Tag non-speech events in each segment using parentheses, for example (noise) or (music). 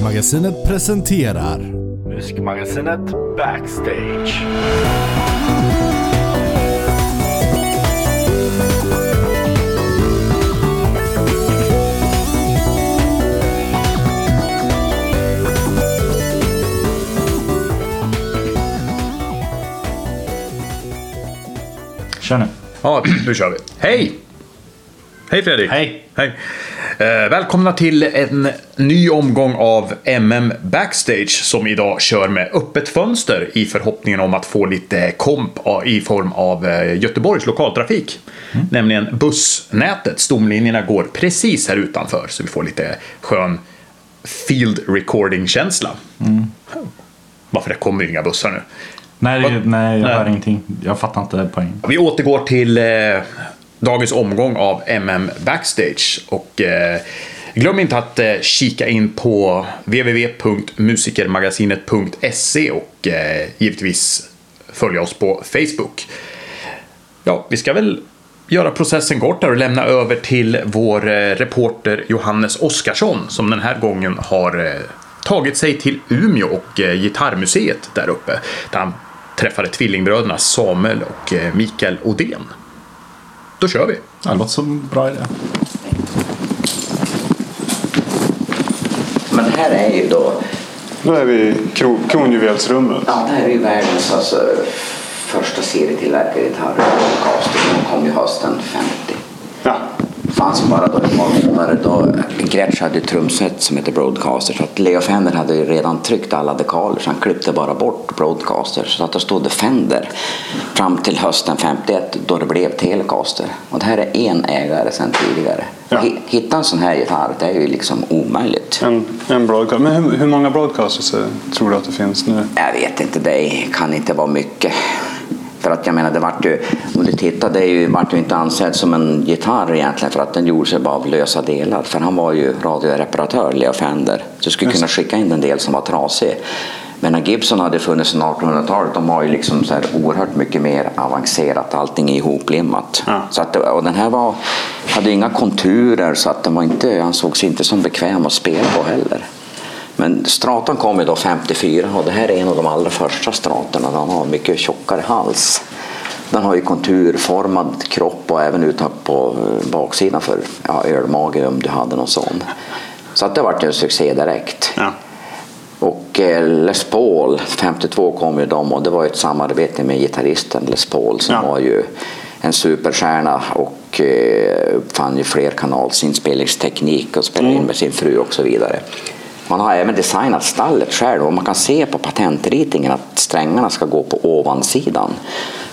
Musikmagasinet presenterar Musikmagasinet Backstage. Kör nu. Ja, nu kör vi. Hej! Hej Fredrik! Hej. Hej. Eh, välkomna till en ny omgång av MM Backstage som idag kör med öppet fönster i förhoppningen om att få lite komp i form av eh, Göteborgs lokaltrafik. Nämligen bussnätet. Stomlinjerna går precis här utanför så vi får lite skön field recording-känsla. Varför det kommer ju inga bussar nu. Nej, nej jag Nej. hör ingenting. Jag fattar inte poängen. Vi återgår till eh, dagens omgång av MM Backstage. Och eh, glöm inte att eh, kika in på www.musikermagasinet.se och eh, givetvis följa oss på Facebook. Ja, vi ska väl göra processen kort här och lämna över till vår eh, reporter Johannes Oskarsson som den här gången har eh, tagit sig till Umeå och eh, Gitarrmuseet där uppe. Där han träffade tvillingbröderna Samuel och Mikael Odén. Då kör vi! Det låter som en bra idé. Men det här är ju då, Då är vi i kro- kronjuvelsrummet. ja det här är ju världens alltså, första serietillverkade gitarr. De kom ju hösten 50. Ja. Fanns bara då i månader då Gretsch hade ett trumset som heter Broadcaster så att Leo Fender hade redan tryckt alla dekaler så han klippte bara bort Broadcaster så att det stod det Fender fram till hösten 51 då det blev Telecaster och det här är en ägare sedan tidigare. Ja. Hi- Hitta en sån här gitarr det är ju liksom omöjligt. En, en broadcast. Men hur, hur många broadcasters eh, tror du att det finns nu? Jag vet inte, det kan inte vara mycket. För att jag menar, det vart ju, om du tittar, det ju, vart ju inte ansedd som en gitarr egentligen för att den gjorde sig bara av lösa delar. För han var ju radioreparatör, Leo Fender. Så du skulle kunna skicka in en del som var trasig. Men när Gibson hade funnits sedan 1800-talet, de var ju liksom så här oerhört mycket mer avancerat, allting är ihoplimmat. Ja. Så att, och den här var, hade inga konturer så att den var inte, han sågs inte som bekväm att spela på heller. Men Straton kom ju då 54 och det här är en av de allra första stratorna. Den har mycket tjockare hals. Den har ju konturformad kropp och även uttag på eh, baksidan för ja, ölmage om du hade någon sån. Så att det vart ju en succé direkt. Ja. Och eh, Les Paul, 52 kom ju de och det var ett samarbete med gitarristen Les Paul som Ja. var ju en superstjärna och eh, uppfann ju flerkanalsinspelningsteknik och spelade in med sin fru och så vidare. Man har även designat stallet själv och man kan se på patentritningen att strängarna ska gå på ovansidan.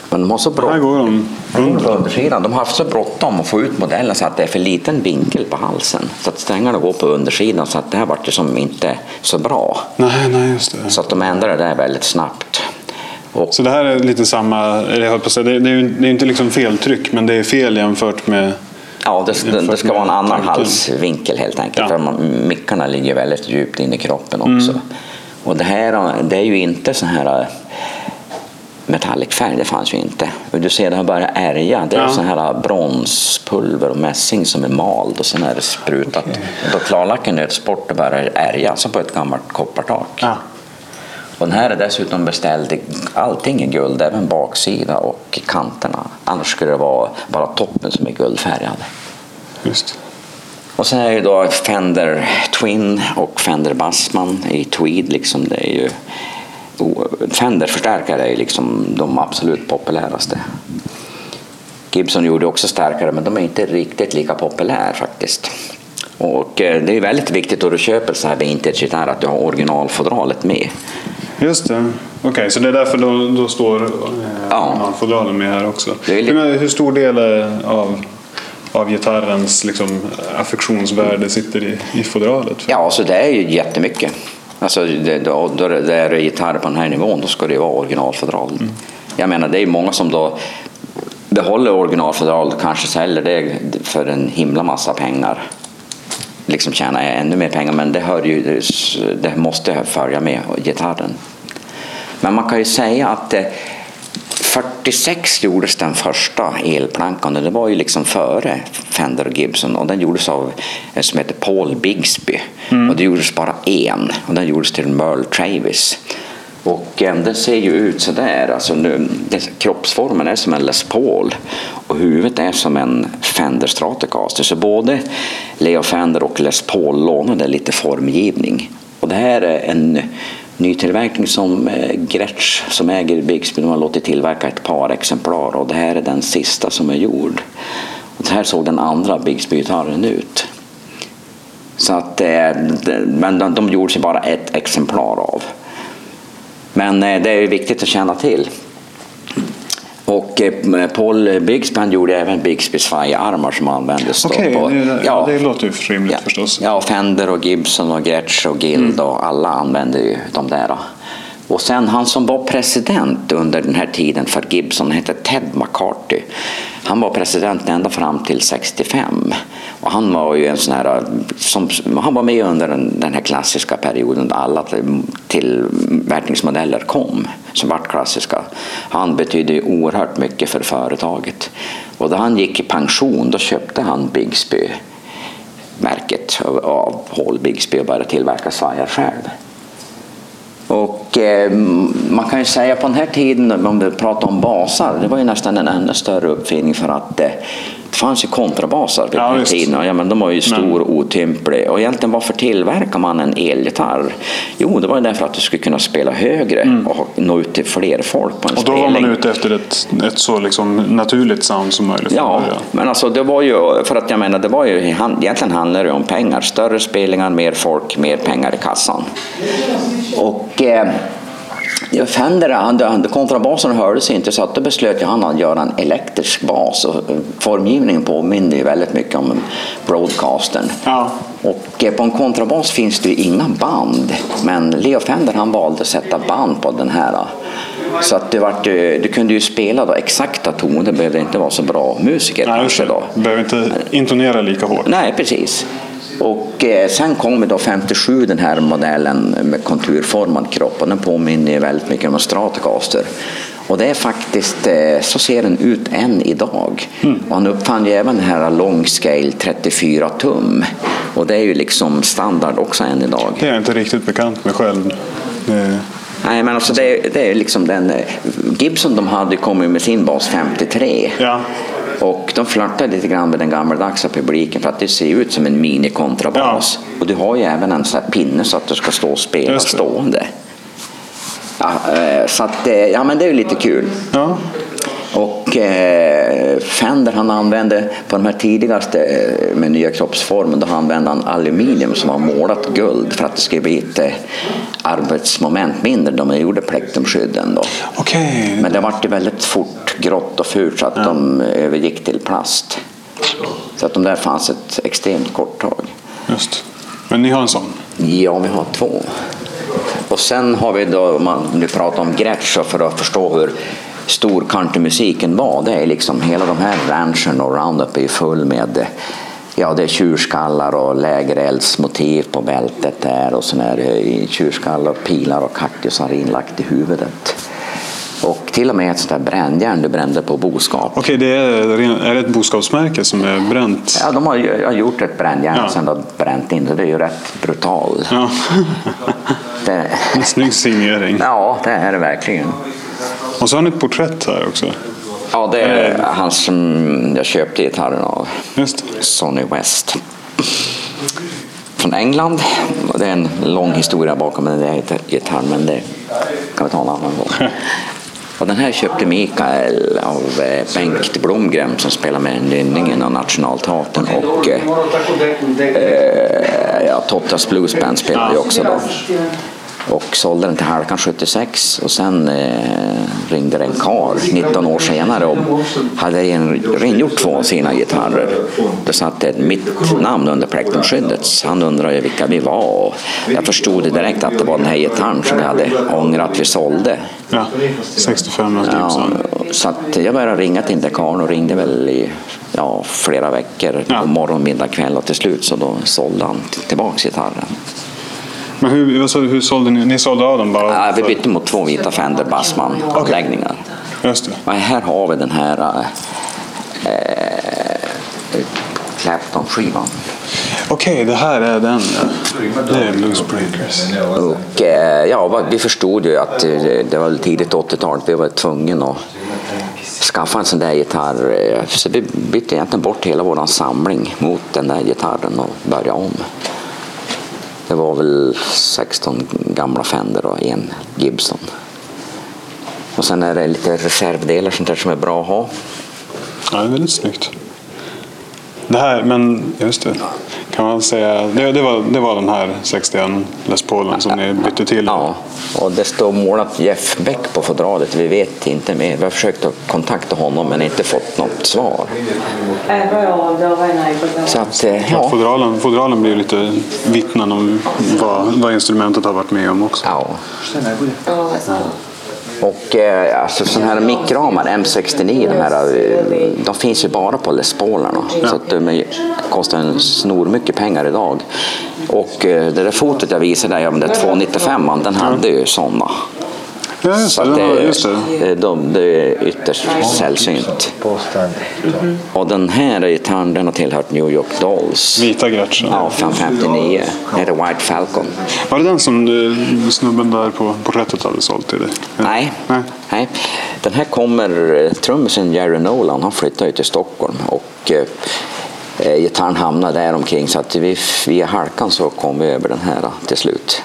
Men de har så Här bråttom. går de Mm, på undersidan. De har haft så bråttom att få ut modellen så att det är för liten vinkel på halsen. Så att strängarna går på undersidan så att det här vart ju som inte så bra. Nej, nej, just det. Så att de ändrade det väldigt snabbt. Och, Så det här är lite samma, jag höll på att säga, det, det det är ju inte liksom feltryck men det är fel jämfört med... ja, det, det, det ska vara en annan tanken. halsvinkel helt enkelt. Ja. För man, mickarna ligger väldigt djupt in i kroppen också. Och det här det är ju inte så här äh, metallic färg, det fanns ju inte. Och Du ser det här börjar ärga, det är Ja. så här bronspulver och mässing som är mald och sen är det sprutat. Då klarlacken nöts bort och börjar ärga som på ett gammalt koppartak. Ja. Och den här är dessutom beställd, i- allting är guld, även baksida och kanterna. Annars skulle det vara bara toppen som är guldfärgad. Just. Och sen är det då Fender Twin och Fender Bassman i tweed. Liksom. Det är ju, Fender-förstärkare är liksom de absolut populäraste. Gibson gjorde också stärkare men de är inte riktigt lika populära faktiskt. Och eh, det är väldigt viktigt då du köper så här vintage-gitarr att du har originalfodralet med. Just det. Okej, så det är därför då, då står eh, Ja. originalfodralen med här också. Men hur stor del av, av gitarrens liksom, affektionsvärde sitter i, i fodralet? Ja, så det är ju jättemycket. Alltså, det, då, då det är det gitarr på den här nivån, då ska det ju vara originalfodral. Jag menar, det är många som då behåller originalfodral, kanske säljer det för en himla massa pengar. Liksom tjäna ännu mer pengar, men det, hör ju, det måste följa med gitarren. Men man kan ju säga att eh, 46 gjordes den första elplankan och det var ju liksom före Fender och Gibson och den gjordes av en som heter Paul Bigsby och det gjordes bara en och den gjordes till Merle Travis. Och eh, den ser ju ut sådär, alltså nu, det, kroppsformen är som en Les Paul och huvudet är som en Fender Stratocaster. Så både Leo Fender och Les Paul lånade lite formgivning. Och det här är en nytillverkning som eh, Gretsch som äger Bixby de har låtit tillverka ett par exemplar och det här är den sista som är gjord. Och så här såg den andra Bixby-gitarren ut. Så att, eh, men de, de gjordes ju bara ett exemplar av. Men eh, det är viktigt att känna till. Och eh, Paul Bigsby gjorde även Bigsbys svajarmar som användes Okej, på... det, ja, det låter ju rimligt Ja, förstås. ja, Fender och Gibson och Gretsch och Guild och alla använde ju de där. Och sen han som var president under den här tiden för Gibson hette Ted McCarthy. Han var president ända fram till 65. Och han var ju en sån här, som, han var med under den, den här klassiska perioden då alla tillverkningsmodeller kom som vart klassiska. Han betydde ju oerhört mycket för företaget. Och då han gick i pension då köpte han Bigsby märket av- av Paul Bigsby och började tillverka svajar själv. Och eh, man kan ju säga på den här tiden, om vi pratar om basar, det var ju nästan en ännu större uppfinning för att eh, fanns ju kontrabasar vid Ja, den här tiden. och Ja, men de var ju stor och otymplig. Och egentligen varför tillverkar man en elgitarr? Jo, det var ju därför att du skulle kunna spela högre och nå ut till fler folk på en Mm. Och då var man spelning. ute efter ett, ett så liksom naturligt sound som möjligt. Ja, början. men alltså det var ju, för att jag menar, det var ju, egentligen handlar det om pengar. Större spelningar, mer folk, mer pengar i kassan. Och eh, ja, Fender, han, han, kontrabasen hördes inte så att då beslöt han att göra en elektrisk bas. Och eh, formgivningen påminner ju väldigt mycket om broadcastern. Ja. Och eh, på en kontrabas finns det ju inga band. Men Leo Fender han valde att sätta band på den här. Så att det vart, du kunde ju spela då exakta toner, det behövde inte vara så bra musiker Nej, kanske då. Behöver inte intonera lika hårt. Nej, precis. Och eh, sen kommer då 57 den här modellen med konturformad kropp och den påminner väldigt mycket om en Stratocaster. Och det är faktiskt, eh, så ser den ut än idag. Och han uppfann ju även den här long scale 34 tum. Och det är ju liksom standard också än idag. Det är jag inte riktigt bekant med själv. Det, Nej, men alltså det, det är liksom den... eh, Gibson de hade kommit med sin bas 53. ja. Och de flörtar lite grann med den gammaldags publiken för att det ser ut som en minikontrabas. Och du har ju även en sån pinne så att du ska stå och spela stående. Ja, eh, så att, eh, ja men det är ju lite kul. ja. Och eh, Fender han använde på de här tidigaste med nya kroppsformen då använde han aluminium som var målat guld för att det skulle bli eh, arbetsmoment mindre man gjorde plektrumskydden. Då. Okej. Men det vart ju väldigt fort grått och fult så att de övergick till plast. Så att de där fanns ett extremt kort tag. Just. Men ni har en sån? Ja, vi har två. Och sen har vi då, om man nu pratar om Gretsch, för att förstå hur stor countrymusiken var, det är liksom hela de här ranchen och Roundup är full med Ja, det är tjurskallar och lägereldsmotiv på bältet där och sån här eh, tjurskallar, pilar och kaktusar inlagt i huvudet. Och till och med ett sånt där brännjärn du brände på boskap. Okej, det är, är det ett boskapsmärke som är bränt? Ja, de har, har gjort ett brännjärn Ja. och sen då bränt in det. Det är ju rätt brutal. Ja. (laughs) Det, En snygg signering. ja, det är det verkligen. Och så har ni ett porträtt här också. Ja, det är han som jag köpte gitarren av. Just. Sonny West. Från England. Det är en lång historia bakom den där gitarren, men det kan vi ta en annan gång. (laughs) Och den här köpte Mikael av eh, Bengt Blomgren som spelar med Nynningen och Nationalteatern och eh, eh, ja, Tottas Blues Band spelar ju också då. Och sålde den till Halkan 76 och sen eh, ringde en karl 19 år senare och hade ren- rengjort två av sina gitarrer. Det satt ett mitt namn under plektrumskyddet han undrade vilka vi var och jag förstod det direkt att det var den här gitarren som vi hade ångrat att vi sålde. Ja, 65 typ. Ja, så. jag började ringa till karln och ringde väl i ja, flera veckor, Ja. morgon, middag, kväll och till slut så då sålde han t- tillbaks gitarren. Men hur, du, hur sålde ni? Ni sålde av dem bara? Ja, vi bytte mot två vita Fender Bassman-anläggningar. Just det. Här har vi den här eh, Clapton-skivan. Okej, det här är den. Det är Blues Breakers. Och eh, ja, vi förstod ju att eh, det var tidigt 80-tal, vi var tvungna att skaffa en sån där gitarr. eh, Så vi bytte egentligen bort hela vår samling mot den där gitarren och började om. Det var väl 16 gamla Fender och en Gibson. Och sen är det lite reservdelar sånt där som är bra att ha. Ja, det är väldigt snyggt. Det här, men just det. Kan man säga, det, det, var, det var den här 61 Les Paulen som ni bytte till? Ja, och det står målat Jeff Beck på fodralet. Vi vet inte mer. Vi har försökt att kontakta honom men inte fått något svar. Så att, eh, ja. Fodralen, fodralen blir lite vittnen om vad, vad instrumentet har varit med om också. ja. Och eh, alltså sådana här mikroramar, M69, de, här, eh, de finns ju bara på Les Paulerna. Så att de kostar en snor mycket pengar idag. Och eh, det där fotot jag visade där, ja, den där 295 den hade ju sådana. Ja, just Så det. just det. eh, de, det är ytterst sällsynt. Och den här gitarren den har tillhört New York Dolls. Vita Gretchen. Ja, 559. Den heter White Falcon. Var det den som eh, snubben där på porträttet hade sålt till dig? Nej. Nej. Nej. Den här kommer, eh, trummisen Jerry Nolan, han flyttade ju till Stockholm och eh, gitarren hamnade där omkring så att vi, via halkan så kom vi över den här till slut.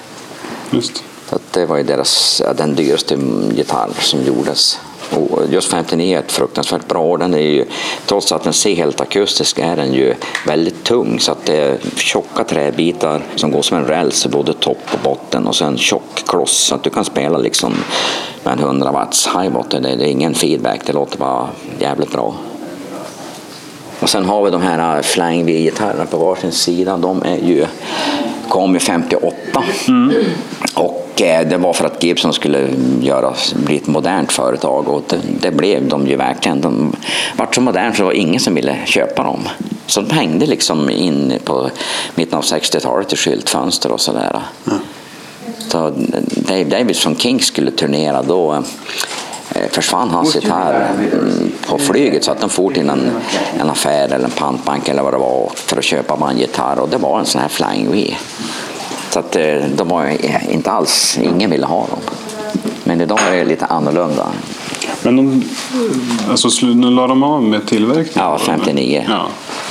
Just. Så att det var ju deras, den dyraste gitarr som gjordes. Och just 59 är ett fruktansvärt bra år. Den är ju, trots att den ser helt akustisk är den ju väldigt tung så att det är tjocka träbitar som går som en räls både topp och botten och sen tjock kloss så att du kan spela liksom med en 100 watts highbotten. Det, det är ingen feedback, det låter bara jävligt bra. Och sen har vi de här äh, Flying V-gitarrerna på varsin sida. De är ju, kom ju 58. Mm det var för att Gibson skulle göra, bli ett modernt företag och det, det blev de ju verkligen. De vart så modernt så det var ingen som ville köpa dem. Så de hängde liksom in på mitten av 60-talet i skyltfönster och sådär. Så Dave Davis från Kings skulle turnera då eh, försvann hans gitarr mm, på flyget så att de for till en, en affär eller en pantbank eller vad det var för att köpa en gitarr och det var en sån här Flying V. Så att eh, de var ju inte alls, ingen ville ha dem. Men idag är det lite annorlunda. Men de, alltså, nu la de av med tillverkningen? Ja, 59. Ja.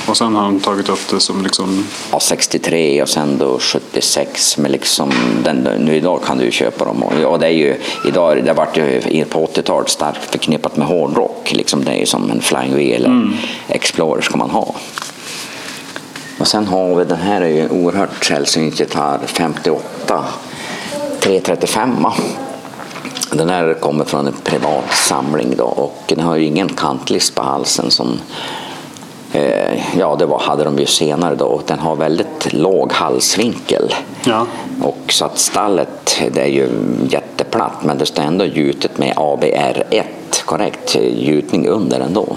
Och sen har de tagit upp det som liksom... Ja, 63 och sen då 76. Men liksom, den, nu idag kan du köpa dem. Och, det är ju, idag, det varit ju på 80-talet starkt förknippat med hårdrock. Liksom, det är ju som en Flying V eller Explorer ska man ha. Och sen har vi den här är ju en oerhört sällsynt gitarr, 58 335. Den här kommer från en privat samling då och den har ju ingen kantlist på halsen som eh, ja, det var, hade de ju senare då och den har väldigt låg halsvinkel. Ja. Och så att stallet det är ju jätteplatt men det står ändå gjutet med ABR1, korrekt gjutning under ändå.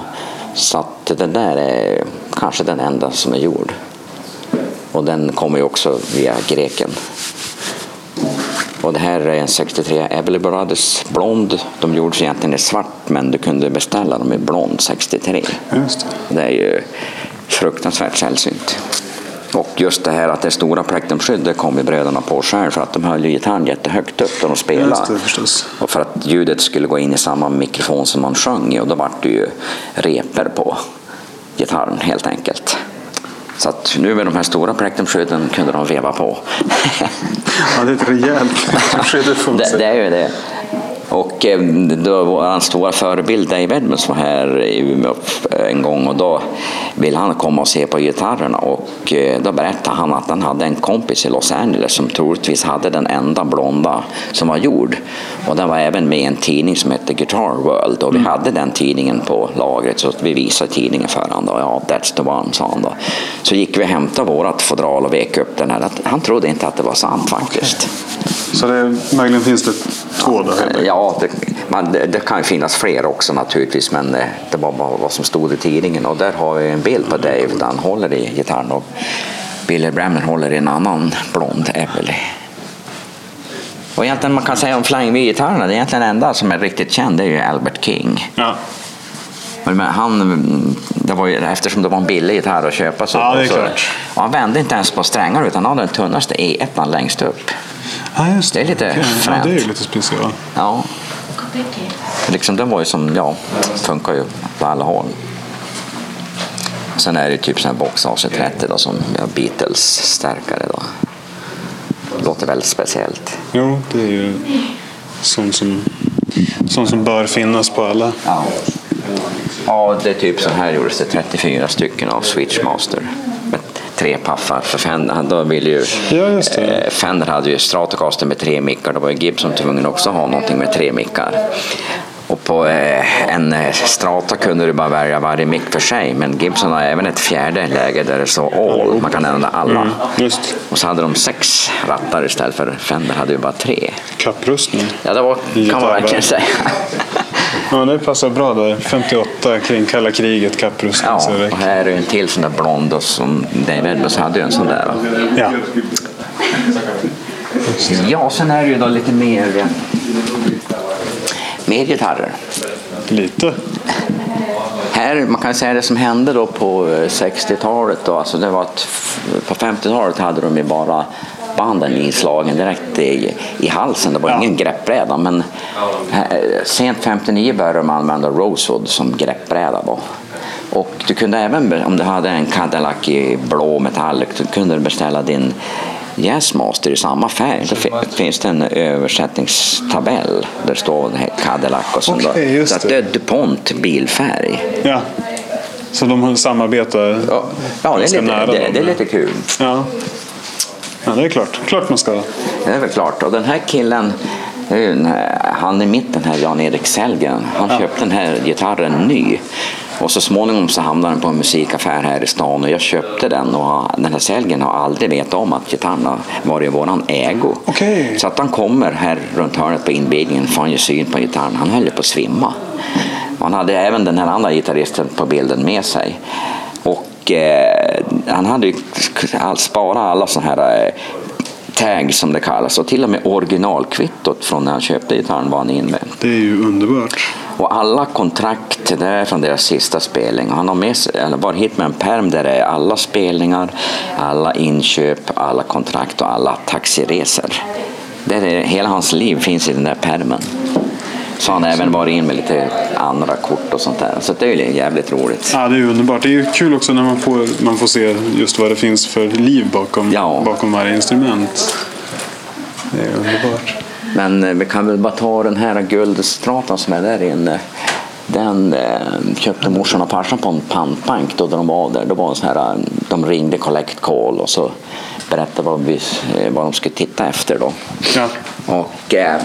Så att den där är kanske den enda som är gjord. Och den kommer ju också via greken. Och det här är en 63 Everly Brothers blond. De gjordes egentligen i svart men du kunde beställa dem i blond 63. Just det. Det är ju fruktansvärt sällsynt. Och just det här att det stora plektrumskydd det kom ju bröderna på själv för att de höll ju gitarren jättehögt upp när de spelade. Det. Och för att ljudet skulle gå in i samma mikrofon som man sjöng i och då vart det ju reper på gitarren helt enkelt. Så att nu med de här stora plektrumskydden kunde de veva på. Ja, det är ett rejält det, det är ju det. Och eh, då hans stora förebild Dave Edmunds var här i Umeå en gång och då ville han komma och se på gitarrerna och eh, då berättade han att han hade en kompis i Los Angeles som troligtvis hade den enda blonda som var gjord. Och den var även med i en tidning som hette Guitar World och vi hade den tidningen på lagret så vi visade tidningen för honom. Då. Ja, that's the one, sa han då. Så gick vi och hämtade vårat fodral och vek upp den här. Han trodde inte att det var sant faktiskt. Så det, möjligen finns det två där. Ja, det, man, det, kan ju finnas fler också naturligtvis, men eh, det var bara vad som stod i tidningen. Och där har vi en bild på Dave där han håller i gitarren och Billy Brammer håller i en annan blond Everly. Och egentligen man kan säga om Flying V-gitarrerna, det är egentligen enda som är riktigt känd, det är ju Albert King. Ja. Men han, det var ju, eftersom det var en billig gitarr att köpa så, Ja, det är så klart. och han vände inte ens på strängar utan han hade den tunnaste E1 längst upp. Ja, just Det är lite. Ja, fränt. det är ju lite speciellt. Ja. Liksom, den var ju som, ja, funkar ju på alla håll. Sen är det typ sån här Box AC30 då, som ja, Beatles-stärkare. Då. Låter väldigt speciellt. Jo, det är ju sånt som, sånt som bör finnas på alla. Ja. ja, det är typ så här gjordes det 34 stycken av Switchmaster. Tre paffar. För Fender, då ville ju, Ja, eh, Fender hade ju Stratocaster med tre mickar. Då var ju Gibson tvungen också ha någonting med tre mickar. Och på eh, en eh, Strata kunde du bara välja varje mick för sig. Men Gibson har även ett fjärde läge där det står all. Man kan använda alla. Mm, just. Och så hade de sex rattar istället för Fender hade ju bara tre. Kapprustning. Ja, det var, kan man verkligen säga. (laughs) Ja, det passar bra där. 58 kring kalla kriget, kapprustning. Ja, och här är ju en till sån där blond som Dave Edwards hade ju en sån där. Ja. Ja, sen är det ju då lite mer, eh, mer gitarrer. Lite. Här, man kan säga det som hände då på eh, 60-talet då, alltså det var att på 50-talet hade de ju bara banden inslagen direkt i, i halsen. Det var Ja. ingen greppbräda men eh, sent 59 började de använda Rosewood som greppbräda då. Och du kunde även, om du hade en Cadillac i blå metallic, så kunde du beställa din Jazzmaster i samma färg. Då fi- finns det en översättningstabell där det står Cadillac och just så att det. det är DuPont bilfärg. Ja. Så de samarbetar Ja, ja det, är lite, nära det, det är lite kul. Ja. Ja, det är klart. Klart man ska. Det är väl klart. Och den här killen, det är ju den här- han i mitten här, Jan-Erik Sellgren, han köpte den här gitarren ny. Och så småningom så hamnade den på en musikaffär här i stan och jag köpte den och den här Sellgren har aldrig vetat om att gitarren har varit i våran ägo. Okej. Så att han kommer här runt hörnet på inbildningen får han ju syn på gitarren. Han höll ju på att svimma. Han hade även den här andra gitarristen på bilden med sig. Och eh, han hade sparat alla sådana här eh, tags som det kallas och till och med originalkvittot från när han köpte gitarren var han in med. Det är ju underbart. Och alla kontrakt, det är från deras sista spelning. Han har med sig, eller bara hit med en perm där det är alla spelningar, alla inköp, alla kontrakt och alla taxiresor. Det är, hela hans liv finns i den där permen. Så han har även varit in med lite andra kort och sånt där. Så det är ju jävligt roligt. Ja, det är underbart. Det är ju kul också när man får, man får se just vad det finns för liv bakom, Ja. bakom varje instrument. Det är underbart. Men eh, vi kan väl bara ta den här guldstratan som är där inne. Den eh, köpte morsan och farsan på en pantbank då de var där. Det var en sån här, eh, de ringde collect call och så berättade vad, vi, eh, vad de skulle titta efter. Då. Ja. Och eh,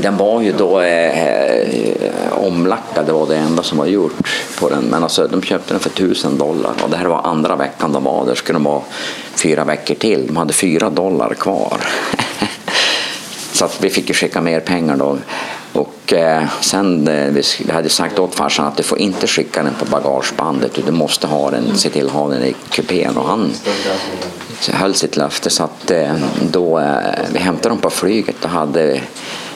den var ju då eh, eh, omlackad, det var det enda som var gjort på den. Men alltså, de köpte den för tusen dollar och det här var andra veckan de var där. skulle de vara fyra veckor till. De hade fyra dollar kvar. (laughs) Så att vi fick ju skicka mer pengar då. Och eh, sen eh, vi vi hade sagt åt farsan att du får inte skicka den på bagagebandet. Du måste ha den, se till att ha den i kupén. Och han höll sitt löfte så att eh, då eh, vi hämtade dem på flyget då hade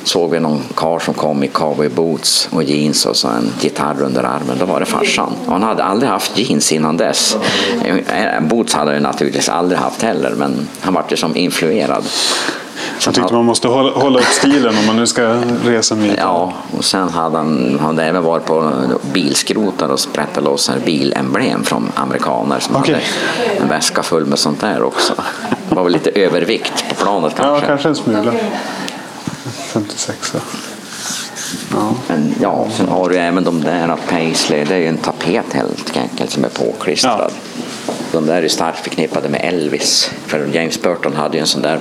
såg vi någon karl som kom i cowboy boots och jeans och så en gitarr under armen. Då var det farsan. Och han hade aldrig haft jeans innan dess. Eh, Boots hade han naturligtvis aldrig haft heller men han var ju som influerad. Så Jag tyckte han- man måste hålla, hålla upp stilen om man nu ska resa gitarr. Ja, och sen hade han hade även varit på bilskrotar och sprättat loss här bilemblem från amerikaner som Okej. hade en väska full med sånt där också. Det var väl lite övervikt på planet Ja, kanske. kanske en smula. 56. ja. Ja. Men ja, sen har du även de där Paisley, det är ju en tapet helt enkelt som är påklistrad. De där är starkt förknippade med Elvis. För James Burton hade ju en sån där,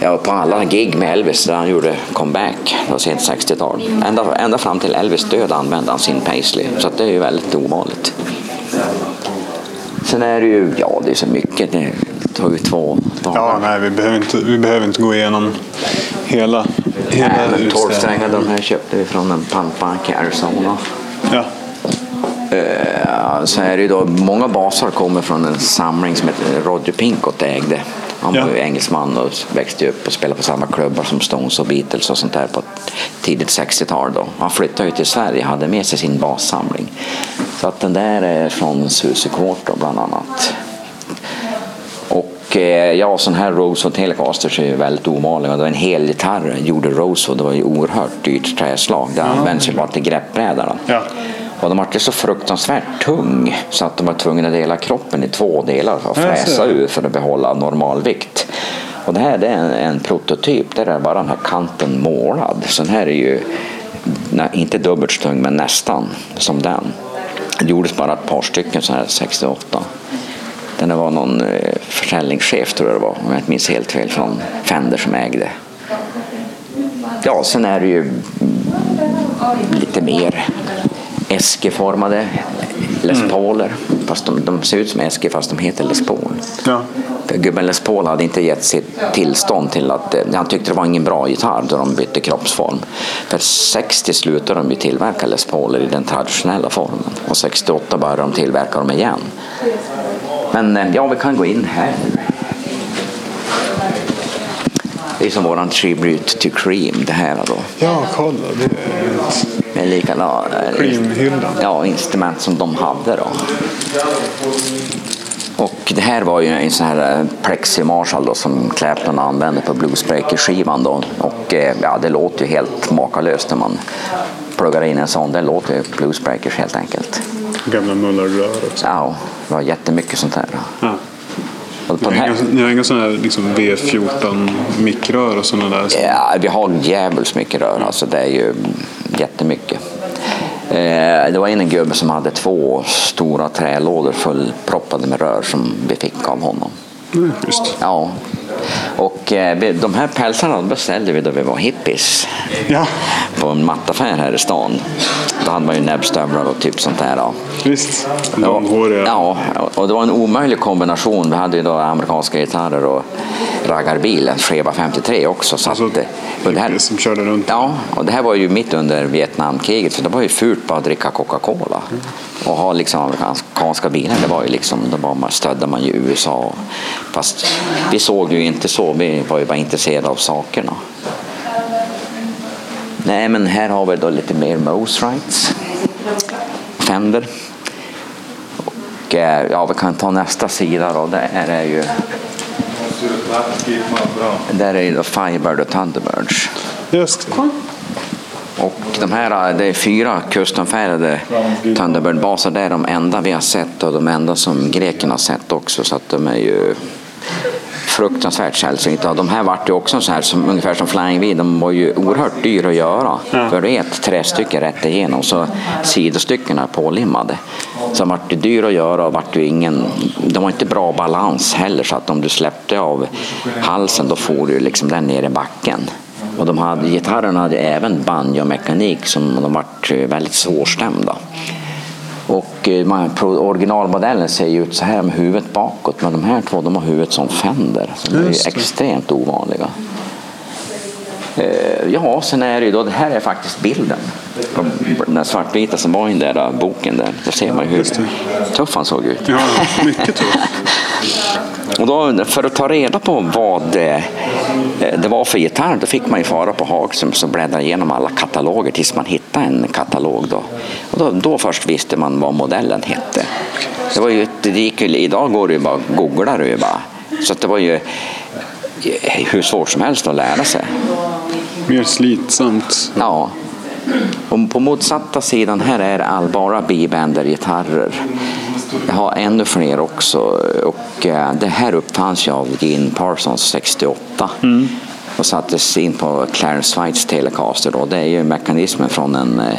ja på alla gig med Elvis där han gjorde comeback, var sent 60-tal. Ända, ända fram till Elvis död använde han sin Paisley, så att det är ju väldigt ovanligt. Sen är det ju, ja det är så mycket, det ju två dagar. ja, nej, vi behöver, inte, vi behöver inte gå igenom hela, hela Nej, men utställningen. Tolvsträngar, de här köpte vi från en pantbank i Arizona. Ja. Eh, så är det då, många basar kommer från en samling som heter Roger Pinkott ägde. Han Ja. var ju engelsman och växte upp och spelade på samma klubbar som Stones och Beatles och sånt där på tidigt 60-tal. Då. Han flyttade ju till Sverige och hade med sig sin bassamling. Så att den där är från Susie Quarto bland annat. Och eh, ja, sån här Rosewood Telecasters är väldigt ovanliga. Det var en hel gitarr gjorde Rosewood. Det var ju oerhört dyrt träslag. Det används ju bara till greppbrädan. Ja. Och de var så fruktansvärt tung så att de var tvungna att dela kroppen i två delar ser fräsa ur för att behålla normalvikt. Och det här är en, en prototyp, där är bara den här kanten målad. Så den här är ju nej, inte dubbelt så tung men nästan som den. Det gjordes bara ett par stycken så här 68. Den var någon eh, försäljningschef tror jag det var, om jag inte minns helt fel, från Fender som ägde. Ja, sen är det ju mm, lite mer eskeformade Les Pauler. Fast de, de ser ut som Eske fast de heter Les Paul. Ja. Gubben Les Paul hade inte gett sitt tillstånd till att, eh, han tyckte det var ingen bra gitarr då de bytte kroppsform. För 60 slutade de ju tillverka Les Pauler i den traditionella formen och 68 började de tillverka dem igen. Men eh, ja, vi kan gå in här. Det är som våran Tribute to Cream det här då. ja, kolla. Det är Med likadana Cream-hyllan. ja, instrument som de hade då. Och det här var ju en sån här eh, Plexi Marshall då, som Clapton använde på Bluesbreaker-skivan då. Och eh, ja, det låter ju helt makalöst när man pluggar in en sån. Det låter ju Bluesbreakers helt enkelt. Gamla mullarrör också. Ja, det var jättemycket sånt här. Ja. På Ni har inga, ni har inga sådana här liksom V14 mikrör och sådana där? Ja, vi har djävulskt mycket rör, alltså det är ju jättemycket. Eh, Det var en gubbe som hade två stora trälådor fullproppade med rör som vi fick av honom. Mm, just. Ja, och eh, de här pälsarna beställde vi då vi var hippies Ja, på en mattaffär här i stan. Då hade man ju näbbstövlar och typ sånt där. Då. visst. Långhåriga. Ja, och det var en omöjlig kombination. Vi hade ju då amerikanska gitarrer och raggarbil, en Sheba 53 också. Så Alltså, att, eh, det här, som körde runt. Ja, och det här var ju mitt under Vietnamkriget så det var ju fult bara att dricka Coca-Cola. Och ha liksom amerikanska bilar, det var ju liksom, då var man, stödde man ju USA. Fast vi såg ju inte så, vi var ju bara intresserade av sakerna. Nej, men här har vi då lite mer Mose Rights. Fender. Och eh, ja, vi kan ta nästa sida då. Det här är ju där är ju då Firebird och Thunderbirds. Just det. Och de här, det är fyra customfärgade Thunderbird-baser. Det är de enda vi har sett och de enda som grekerna har sett också. Så att de är ju fruktansvärt sällsynta. De här vart ju också så här, som, ungefär som Flying V. De var ju oerhört dyra att göra. För det är ett trästycke rätt igenom så sidostyckena är pålimmade. Så de vart ju dyra att göra och vart ju ingen, de var inte bra balans heller så att om du släppte av halsen då får du liksom den ner i backen. Och de hade, gitarrerna hade även banjo-mekanik som de vart eh, väldigt svårstämda. Och eh, man, originalmodellen ser ju ut så här med huvudet bakåt men de här två de har huvudet som Fender. Så de är ju extremt ovanliga. Eh, ja, sen är det ju då, det här är faktiskt bilden. Den svartvita som var i den där boken där. Då ser man ju hur tuff han såg ut. Ja, mycket tuff. (laughs) Och då, för att ta reda på vad eh, det var för gitarr, då fick man ju fara på Hagström och bläddra igenom alla kataloger tills man hittade en katalog. Då. Och då, då först visste man vad modellen hette. Det var ju, det gick ju, idag går det ju bara, googlar du bara. Så det var ju eh, hur svårt som helst att lära sig. Mer slitsamt. Ja. Och på motsatta sidan här är all bara B-Bender-gitarrer. Jag har ännu fler också. Och eh, det här uppfanns ju av Gene Parsons 68. Och sattes in på Clarence Whites Telecaster. Då. Det är ju mekanismen från en eh,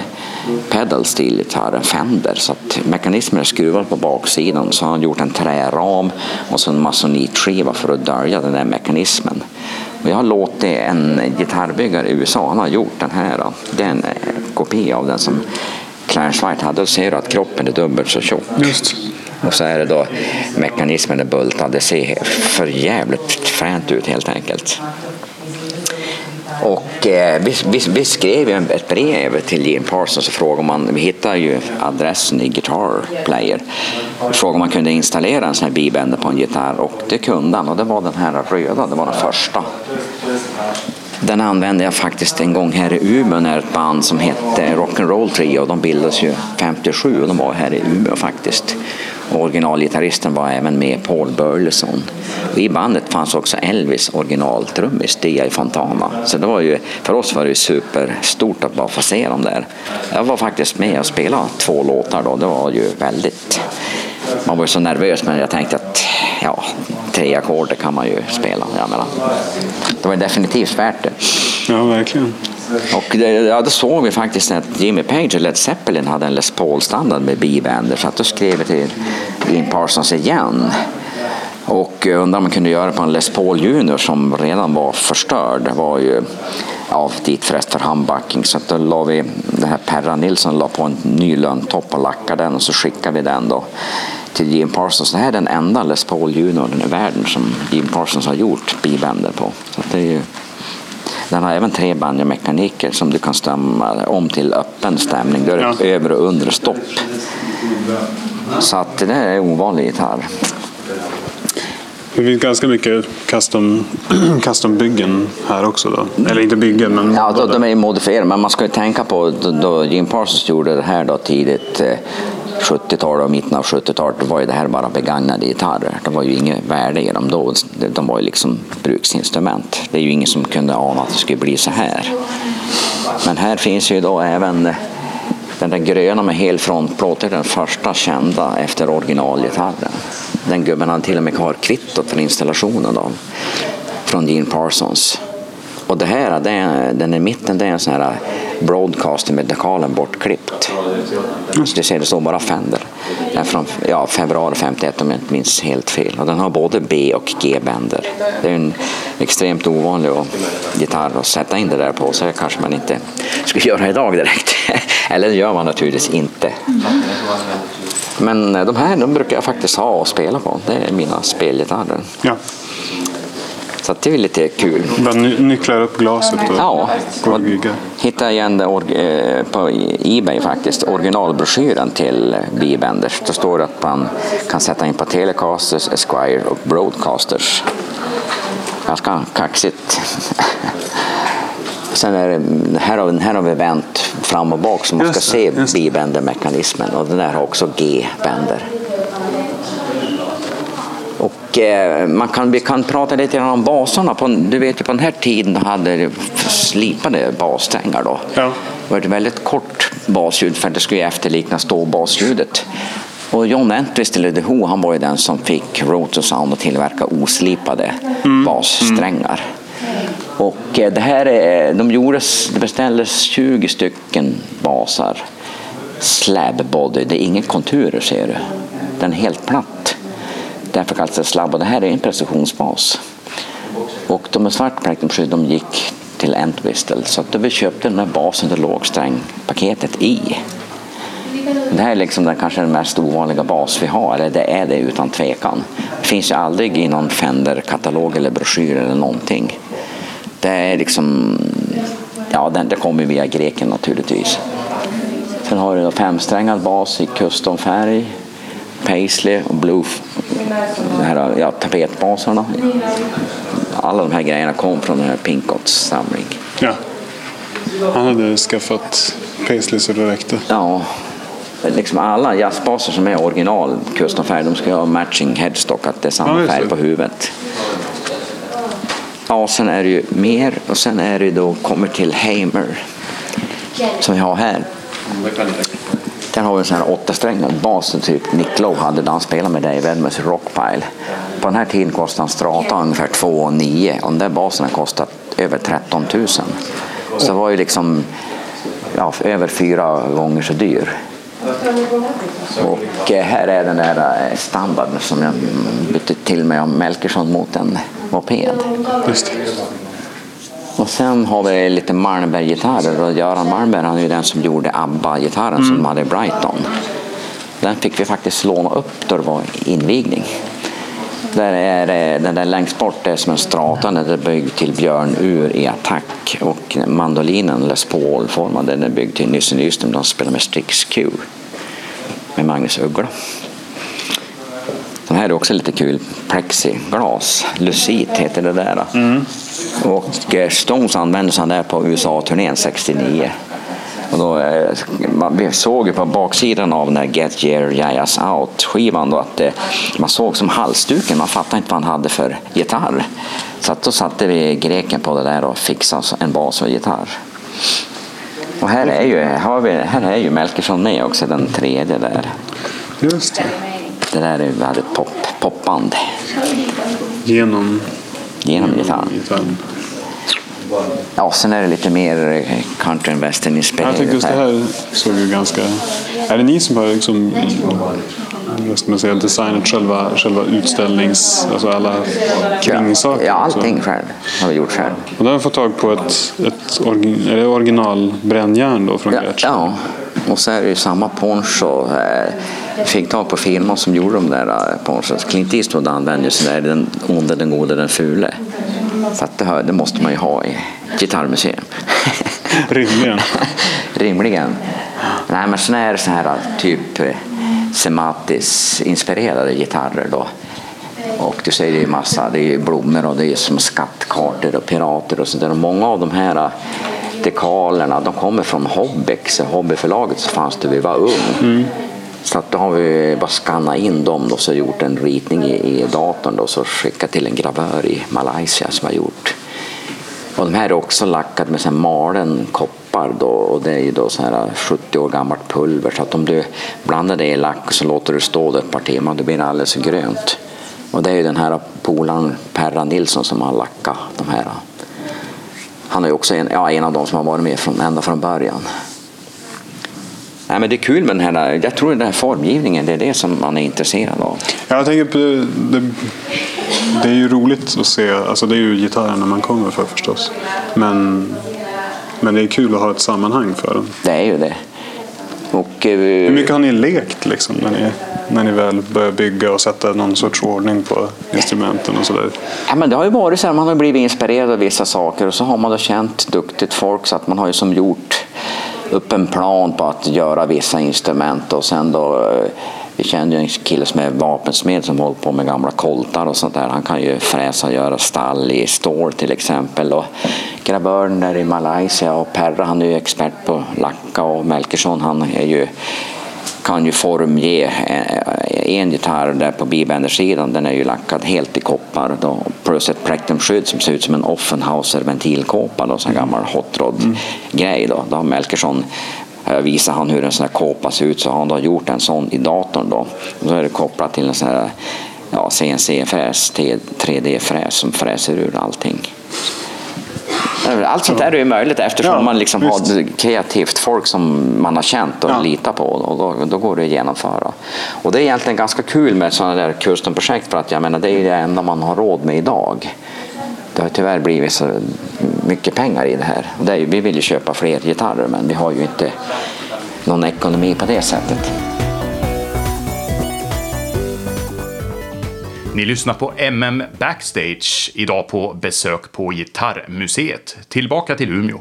pedal steel gitarr, en Fender. Så att mekanismen är skruvad på baksidan. Så har han gjort en träram och så en masonitskiva för att dölja den där mekanismen. Och jag har låtit en gitarrbyggare i USA, han har gjort den här. då. Det är en eh, kopia av den som Clarence White hade. Då ser du att kroppen är dubbelt så tjock. Just. Och så är det då mekanismen är bultad. Det ser för jävligt fränt ut helt enkelt. Och eh, vi, vi, vi skrev ett brev till Jim Parsons och frågade om man, vi hittade ju adressen i Guitar Player. Frågade om man kunde installera en sån här bibänder på en gitarr och det kunde han och det var den här röda, det var den första. Den använde jag faktiskt en gång här i Umeå när ett band som hette Rock'n'Roll Trio, de bildades ju 57 och de var här i Umeå faktiskt. Och originalgitarristen var även med Paul Burleson. Och I bandet fanns också Elvis originaltrummis, D.I. Fontana. Så det var ju, för oss var det ju superstort att bara få se dem där. Jag var faktiskt med och spelade två låtar då, det var ju väldigt... Man var ju så nervös men jag tänkte att ja, tre ackord kan man ju spela. Jag menar, det var definitivt värt det. Ja, verkligen. Och det, ja, då såg vi faktiskt att Jimmy Page och Led Zeppelin hade en Les Paul-standard med bibänder så att då skrev vi till Jim Parsons igen. Och undrade om man kunde göra på en Les Paul Junior som redan var förstörd. Det var ju ja, dit förresten för handbacking. Så att då la vi, det här Perra Nilsson la på en ny lönntopp och lackade den och så skickade vi den då till Jim Parsons. Det här är den enda Les Paul Junior i världen som Jim Parsons har gjort bibänder på. Så det är ju den har även tre banjomekaniker som du kan stämma om till öppen stämning. Då är det Ja. övre och undre stopp. Så att det är en ovanlig gitarr. Det finns ganska mycket custom, (clears throat) custom-byggen här också då. Eller inte byggen, men Ja, då, de är modifierade, men man ska ju tänka på då, Jim Parsons gjorde det här då tidigt eh, 70-tal och mitten av 70-talet, då var ju det här bara begagnade gitarrer. Det var ju inget värde i dem då. De var ju liksom bruksinstrument. Det är ju ingen som kunde ana att det skulle bli så här. Men här finns ju då även eh, den där gröna med hel frontplåt, den första kända efter originalgitarren. Den gubben hade till och med kvar kvittot för installationen då, från Gene Parsons. Och det här, det är, den i mitten, det är en sån här broadcaster med dekalen bortklippt. Alltså, du ser, det står bara Fender. Den är från ja, februari 51 om jag inte minns helt fel. Och den har både B och G-bänder. Det är en extremt ovanlig och- gitarr att sätta in det där på, så det kanske man inte skulle göra idag direkt. (laughs) Eller det gör man naturligtvis inte. Men eh, de här de brukar jag faktiskt ha och spela på. Det är mina spelgitarrer. ja. Så det är lite kul. Ny- nycklar upp glaset och Ja, gå och och gigga. hittade igen det eh, på Ebay faktiskt, originalbroschyren till Bibenders. Det står att man kan sätta in på Telecasters, Esquire och Broadcasters. Ganska kaxigt. (laughs) Sen är det, här, har, här har vi vänt fram och bak så man ska se bibändermekanismen och den där har också G-bänder. Och eh, man kan, vi kan prata lite grann om basarna. På, du vet ju på den här tiden hade slipade bassträngar då. Ja. Det var ett väldigt kort basljud för det skulle efterlikna ståbasljudet. Och John Entwistle i The Who, han var ju den som fick Rotosound att tillverka oslipade bassträngar. Och eh, det här är, eh, de gjordes, det beställdes 20 stycken basar. Slab body, det är inga konturer ser du. Den är helt platt. Därför kallas det slab och det här är en precisionsbas. Och de med svart plektrumskydd de gick till Entwistle så att vi köpte den här basen till lågsträngpaketet i. Det här är liksom den, kanske den mest ovanliga bas vi har, eller det är det utan tvekan. Det finns ju aldrig i någon Fender-katalog eller broschyr eller någonting. Det är liksom, ja den, det kommer via greken naturligtvis. Sen har du en femsträngad bas i customfärg, paisley och blue, de här, ja, tapetbasarna. Alla de här grejerna kom från den här Pinkots samling. Ja. Han hade skaffat Paisley så det räckte. Ja, liksom alla jazzbaser som är original customfärg, de ska ha matching headstock, att det är samma färg på huvudet. Ja, sen är det ju mer och sen är det då kommer till Hamer som vi har här. Där har vi en sån här åttasträngad bas som typ Nick Lowe hade när han spelade med Dave Edmunds i Rockpile. På den här tiden kostade en strata ungefär 2 9 och den där basen har kostat över 13 000. Så det var ju liksom ja, över fyra gånger så dyr. Och eh, här är den där eh, standarden som jag bytte till mig av Melkersson mot en moped. Och sen har vi lite Malmberg-gitarrer och Göran Malmberg han är ju den som gjorde ABBA-gitarren som de hade i Brighton. Den fick vi faktiskt låna upp då det var invigning. Där är den där längst bort är som en strata, den är byggd till björnur i attack. Och mandolinen, Les Paul-formad, den är byggd till Nysse Nyström, de spelar med Strix Q. Med Magnus Uggla. Här är också lite kul. Plexiglas. Lucit heter det där. Och eh, Stones använde sig där på USA-turnén 69. Och då, eh, man, vi såg ju på baksidan av den Get Your Jayas Out-skivan att eh, man såg som halsduken, man fattade inte vad han hade för gitarr. Så att då satte vi greken på det där och fixade en bas och gitarr. Och här är ju, har vi, här är ju Melkersson med också, den tredje där. Just det. Det där är ju väldigt pop, popband Genom genom gitarren. gitarren. Ja, sen är det lite mer eh, country and western Jag inspirerat. tänkte just det här såg ju ganska... Är det ni som har liksom, vad ska man säga, designat själva, själva utställnings... Alltså alla kringsaker? Ja, allting själv har vi gjort själv. Och då har vi fått tag på ett, ett orgi- är det original brännjärn då från Ja, Gretsch? ja, och så är det ju samma poncho. Eh, fick tag på firman som gjorde de där eh, ponchos. Clint Eastwood använde ju sådär, den onde, den gode, den fule. Så att det, hör, det måste man ju ha i gitarrmuseum. Rimligen. (laughs) Rimligen. Nej, men sen är det så här typ eh, Sematis-inspirerade gitarrer då. Och du ser det är massa, det är blommor och det är som skattkartor och pirater och. Och många av de här eh, dekalerna, de kommer från Hobbex, hobbyförlaget som fanns det vi var ung. Så att då har vi bara skannat in dem och så gjort en ritning i, i datorn då, så skickat till en gravör i Malaysia som har gjort. Och de här är också lackade med så här malen koppar då, och det är ju då så här äh, 70 år gammalt pulver så att om du blandar det i lack så låter du stå det ett par timmar då blir det alldeles grönt. Och det är ju den här polaren Perra Nilsson som har lackat de här. Han är ju också en, ja, en av de som har varit med från, ända från början. Nej, men det är kul med den här, jag tror den här formgivningen, det är det som man är intresserad av. Jag tänker på det, det, det är ju roligt att se, alltså det är ju gitarrerna man kommer för förstås. Men, men det är kul att ha ett sammanhang för dem. Det är ju det. Och, eh, Hur mycket har ni lekt liksom, när, ni, när ni väl börjar bygga och sätta någon sorts ordning på instrumenten och sådär? Ja, men det har ju varit så här, man har blivit inspirerad av vissa saker och så har man då känt duktigt folk så att man har ju som gjort upp en plan på att göra vissa instrument och sen då eh, vi känner ju en kille som är vapensmed som håller på med gamla koltar och sånt där. Han kan ju fräsa och göra stall i stål till exempel. Och gravören där i Malaysia och Perra han är ju expert på lacka och Melkersson han är ju kan ju formge eh, en gitarr där på bibändersidan, den är ju lackad helt i koppar då, plus ett plektrumskydd som ser ut som en Offenhauser ventilkåpa, då, sån gammal hot rod grej då. Då har Melkersson eh, visar han hur en sån här kåpa ser ut så har han då gjort en sån i datorn då. Och så är det kopplat till en sån här ja, CNC-fräs, 3D-fräs som fräser ur allting. Allt sånt där är ju möjligt eftersom Ja, man liksom har kreativt folk som man har känt och Ja. litar på och då, då går det att genomföra. Och det är egentligen ganska kul med sådana där custom-projekt för att jag menar det är det enda man har råd med idag. Det har tyvärr blivit så mycket pengar i det här. Det är, ju- vi vill ju köpa fler gitarrer men vi har ju inte någon ekonomi på det sättet. Ni lyssnar på MM Backstage, idag på besök på Gitarrmuseet. Tillbaka till Umeå.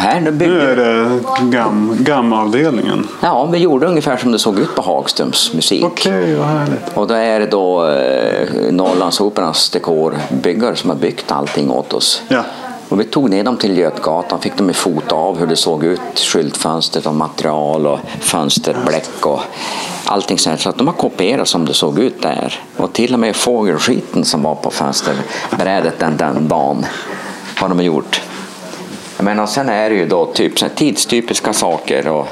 Här nu Nu byggde är det gam, gamavdelningen. Ja, vi gjorde ungefär som det såg ut på Hagströms musik. Okej, vad härligt. Och då är det då eh, Norrlandsoperans dekorbyggare som har byggt allting åt oss. Ja. Och vi tog ner dem till Götgatan, fick dem i fota av hur det såg ut, skyltfönstret och material och fönsterbläck och allting sånt. Så att de har kopierat som det såg ut där. Och till och med fågelskiten som var på fönsterbrädet den, den dagen har de gjort. Jag menar, sen är det ju då typ så tidstypiska saker och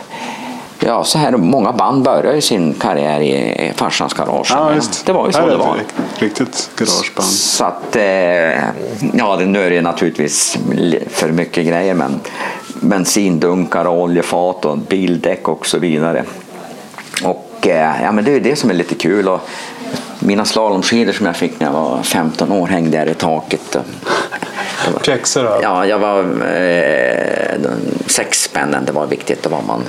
Ja, så här många band börjar ju sin karriär i farsans garage. Ja, Men. Det var ju så det ett var. rikt- Riktigt garageband. Så att, eh, ja det- nu är det naturligtvis li- för mycket grejer men bensindunkar och oljefat och bildäck och så vidare. Och eh, ja men det är ju det som är lite kul. Och mina slalomskidor som jag fick när jag var 15 år hängde där i taket. Pjäxor då? Ja, jag var eh, sex spännen, det var viktigt. Då var man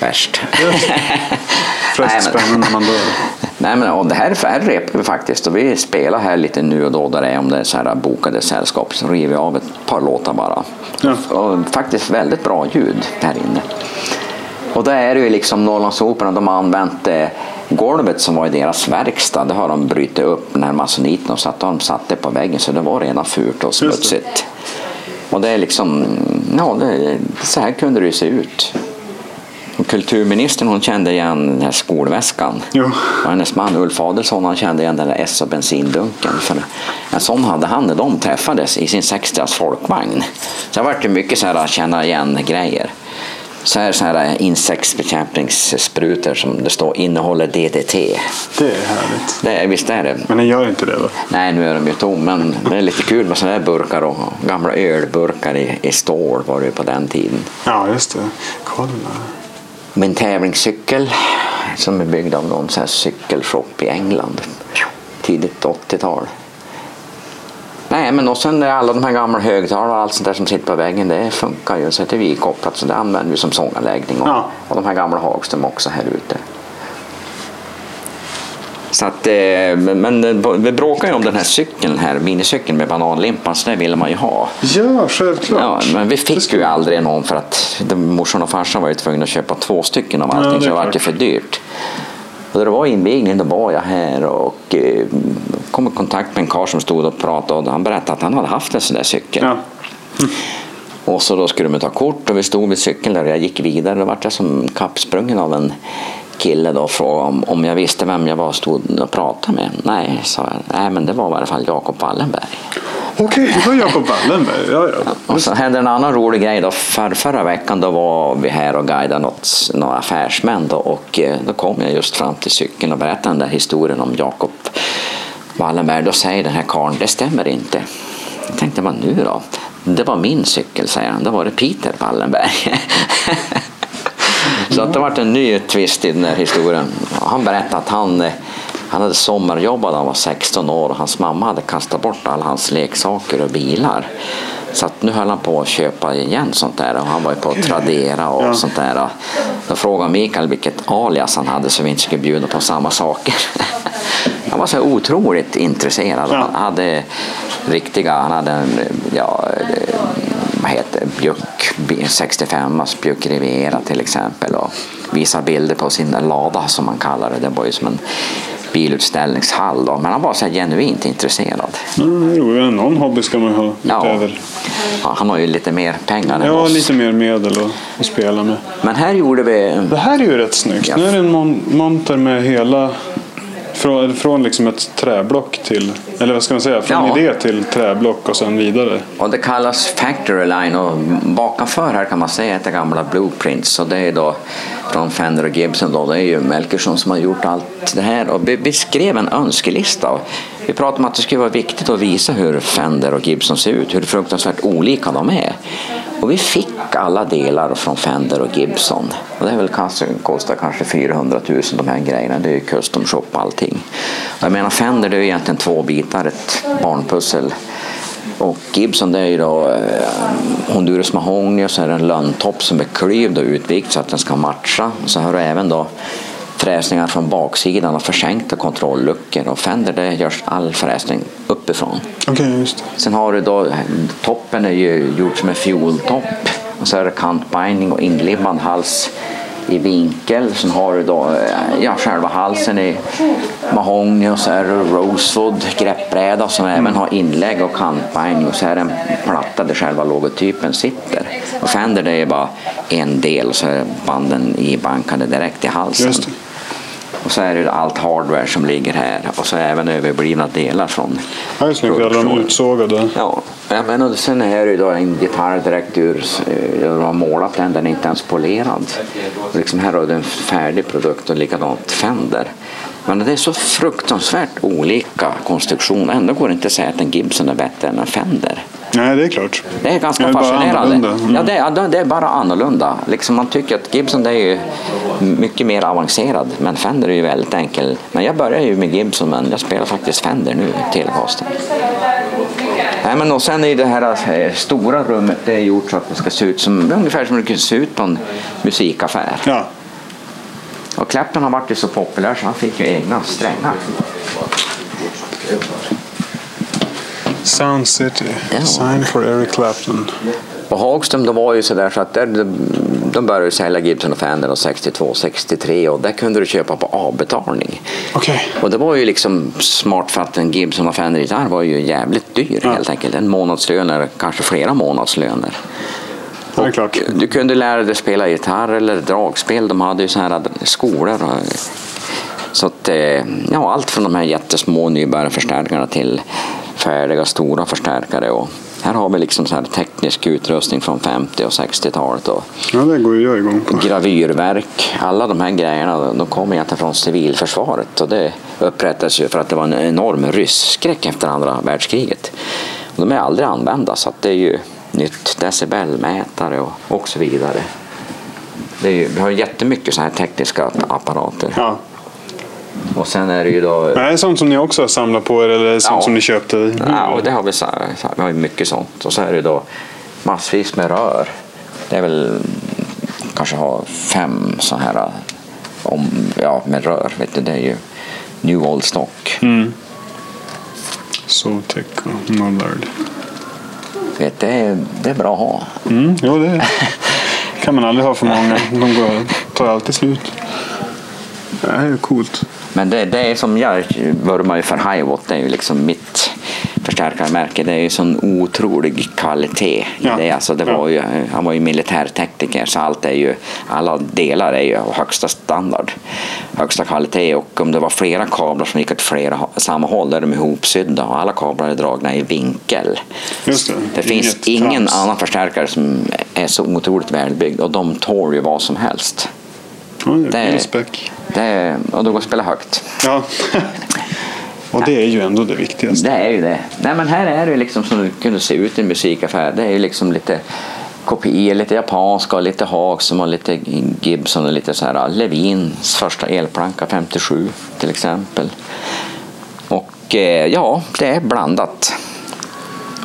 värst. (laughs) Flest spännen när man dör. (laughs) Nej, men, och det här, här repar vi faktiskt och vi spelar här lite nu och då där det är om det är så här bokade sällskap så river vi av ett par låtar bara. Ja. Och faktiskt väldigt bra ljud här inne. Och då är det ju liksom Norrlandsoperan, de har använt eh, golvet som var i deras verkstad, det har de brutit upp den här masoniten och så att de satt det på väggen så det var redan fult och smutsigt. Och det är liksom, ja, det, så här kunde det ju se ut. Och kulturministern hon kände igen den här skolväskan. Jo. Och hennes man Ulf Adelsohn han kände igen den där S och bensindunken. För en sån hade han när de träffades i sin 60 folkvagn. Så det varit mycket så här känna igen grejer. Så här, så här insektsbekämpningssprutor som det står innehåller DDT. Det är härligt. Det visst är det. Men den gör inte det va? Nej, nu är de ju tom, men det är lite kul med sådana här burkar och gamla ölburkar i, i stål var det ju på den tiden. Ja, just det. Kolla. Min tävlingscykel som är byggd av någon här cykelshop i England. Tidigt 80-tal. Nej, men och sen alla de här gamla högtalarna och allt sånt där som sitter på väggen, det funkar ju. Så det är vi kopplat, så det använder vi som sånganläggning. Och, Ja. och de här gamla Hagström också här ute. Så att, eh, men men vi bråkar ju om den här cykeln här, minicykeln med bananlimpan, så det ville man ju ha. Ja, självklart. Ja, men vi fick ska- ju aldrig någon för att morsan och farsan var ju tvungna att köpa två stycken av Ja, allting är så det var ju för dyrt. Och då det var invigning då var jag här och eh, kom i kontakt med en karl som stod och pratade och han berättade att han hade haft en sån där cykel. Ja. Och så då skulle de ta kort och vi stod vid cykeln där och jag gick vidare. Då vart jag som kappsprungen av en kille då frågade om, om jag visste vem jag var stod och pratade med. Nej, sa jag. Nej, men det var i alla fall Jakob Wallenberg. Okej, det var Jakob Wallenberg. Ja, ja. (laughs) Och så hände en annan rolig grej. Då. För, förra veckan då var vi här och guidade något, några affärsmän då, och eh, då kom jag just fram till cykeln och berättade den där historien om Jakob Wallenberg. Då säger den här karln, det stämmer inte. Jag tänkte, vad nu då? Det var min cykel, säger han. Då var det Peter Wallenberg. (laughs) Så att det varit en ny twist i den här historien. Han berättade att han, eh, han hade sommarjobbat när han var 16 år och hans mamma hade kastat bort alla hans leksaker och bilar. Så att nu höll han på att köpa igen sånt där och han var ju på Tradera och Ja. sånt där. Då frågade Mikael vilket alias han hade så vi inte skulle bjuda på samma saker. (laughs) Han var så otroligt intresserad. Ja. Han hade riktiga, han hade en, ja, vad heter Bjuck 65, alltså Bjuck Riviera till exempel och visa bilder på sin lada som man kallar det. Det var ju som en bilutställningshall då. men han var så genuint intresserad. Mm, jo, någon hobby ska man ha utöver. Ja, han har ju lite mer pengar än Ja, oss. lite mer medel att, att spela med. Men här gjorde vi Det här är ju rätt snyggt. Ja. Nu är det en mon- monter med hela från, från liksom ett träblock till, eller vad ska man säga, från Ja. idé till träblock och sen vidare. Och det kallas Factory Line och bakanför här kan man se ett gamla blueprints och det är då från Fender och Gibson då. Det är ju Melkersson som har gjort allt det här och vi, skrev en önskelista. Vi pratade om att det skulle vara viktigt att visa hur Fender och Gibson ser ut, hur fruktansvärt olika de är. Och vi fick alla delar från Fender och Gibson. Och det är väl kanske, kostar kanske 400 000 de här grejerna. Det är ju custom shop allting. Och jag menar Fender det är ju egentligen två bitar, ett barnpussel. Och Gibson det är ju då eh, Honduras mahogny och så är det en lönntopp som är klyvd och utvikt så att den ska matcha. Så har du även då fräsningar från baksidan och försänkta kontrollluckor. Och Fender det görs all fräsning uppifrån. Okej, just. Sen har du då, toppen är ju gjord som en fioltopp. Och så är det kantbinding och inlimmad hals i vinkel. Sen har du då eh, ja, själva halsen i mahogny och så är det rosewood greppbräda som även har inlägg och kantbinding. Och så är det en platta där själva logotypen sitter. Och Fender det är bara en del så är banden ibankade direkt i halsen. Just det. Och så är det allt hardware som ligger här och så även överblivna delar från Ja, det är snyggt. Alla de produktionen. utsågade. Ja, ja, men och sen är det ju då en gitarr direkt ur, eh, de har målat den, den är inte ens polerad. Och liksom här har du en färdig produkt och likadant Fender. Men det är så fruktansvärt olika konstruktion. Ändå går det inte att säga att en Gibson är bättre än en Fender. Nej, det är klart. Det är ganska Det är bara fascinerande. Mm. Ja, det, är, det är bara annorlunda. Liksom man tycker att Gibson är ju mycket mer avancerad, men Fender är ju väldigt enkel. Men jag började ju med Gibson, men jag spelar faktiskt Fender nu, Telecaster. Nej, men och sen i det här eh, stora rummet, det är gjort så att det ska se ut som ungefär som det kan se ut på en musikaffär. Ja. Och Clapton har varit så populär så han fick ju egna strängar. Sound City. Ja. Sign for Eric Clapton. Och Hagström de var ju sådär så att där, de, de började sälja Gibson och Fender 62, 63 och där kunde du köpa på avbetalning. Okej. Och det var ju liksom smart för att en Gibson och Fender-gitarr var ju jävligt dyr helt enkelt. En månadslön eller kanske flera månadslöner. Ja. Du kunde lära dig spela gitarr eller dragspel. De hade ju så här skolor. och- Så att, eh, ja, allt från de här jättesmå nybörjarförstärkarna till färdiga stora förstärkare. Och här har vi liksom så här teknisk utrustning från 50 och 60-talet. Och Ja, det går ju igång på. gravyrverk. Alla de här grejerna de kommer egentligen från civilförsvaret och det upprättades ju för att det var en enorm rysskräck efter andra världskriget. Och de är aldrig använda så det är ju nytt decibelmätare och, och så vidare. Det är vi har jättemycket så här tekniska apparater. Ja. Och sen är det ju då... Det är sånt som ni också har samlat på er eller sånt Ja. som ni köpte? Ja, och det har vi, så vi har mycket sånt. Och så är det då massvis med rör. Det är väl kanske ha fem så här om, ja, med rör. Vet du, det är ju New Old Stock. Sovtech och Nullard. Vet, det, är, det är bra att ha. Mm, jo, det (laughs) kan man aldrig ha för många. De går, tar alltid slut. Det här är ju coolt. Men det, det är som jag vurmar ju för Hiwatt. Det är ju liksom mitt förstärkarmärke. Det är ju sån otrolig kvalitet i Ja. det. Alltså det var ju, han var ju militärtekniker så allt är ju, alla delar är ju av högsta standard. Högsta kvalitet och om det var flera kablar som gick åt flera, samma håll, då är de ihopsydda och alla kablar är dragna i vinkel. Just det. Det finns ingen trams. annan förstärkare som är så otroligt välbyggd och de tål ju vad som helst. Ja, det är respekt. Det är, och det går att spela högt. Ja. (laughs) och det är ju ändå det viktigaste. Det är ju det. Nej men här är det liksom som det kunde se ut i en musikaffär. Det är ju liksom lite kopior, lite japanska och lite Hagström och lite Gibson och lite så här Levins första elplanka 57 till exempel. Och eh, ja, det är blandat.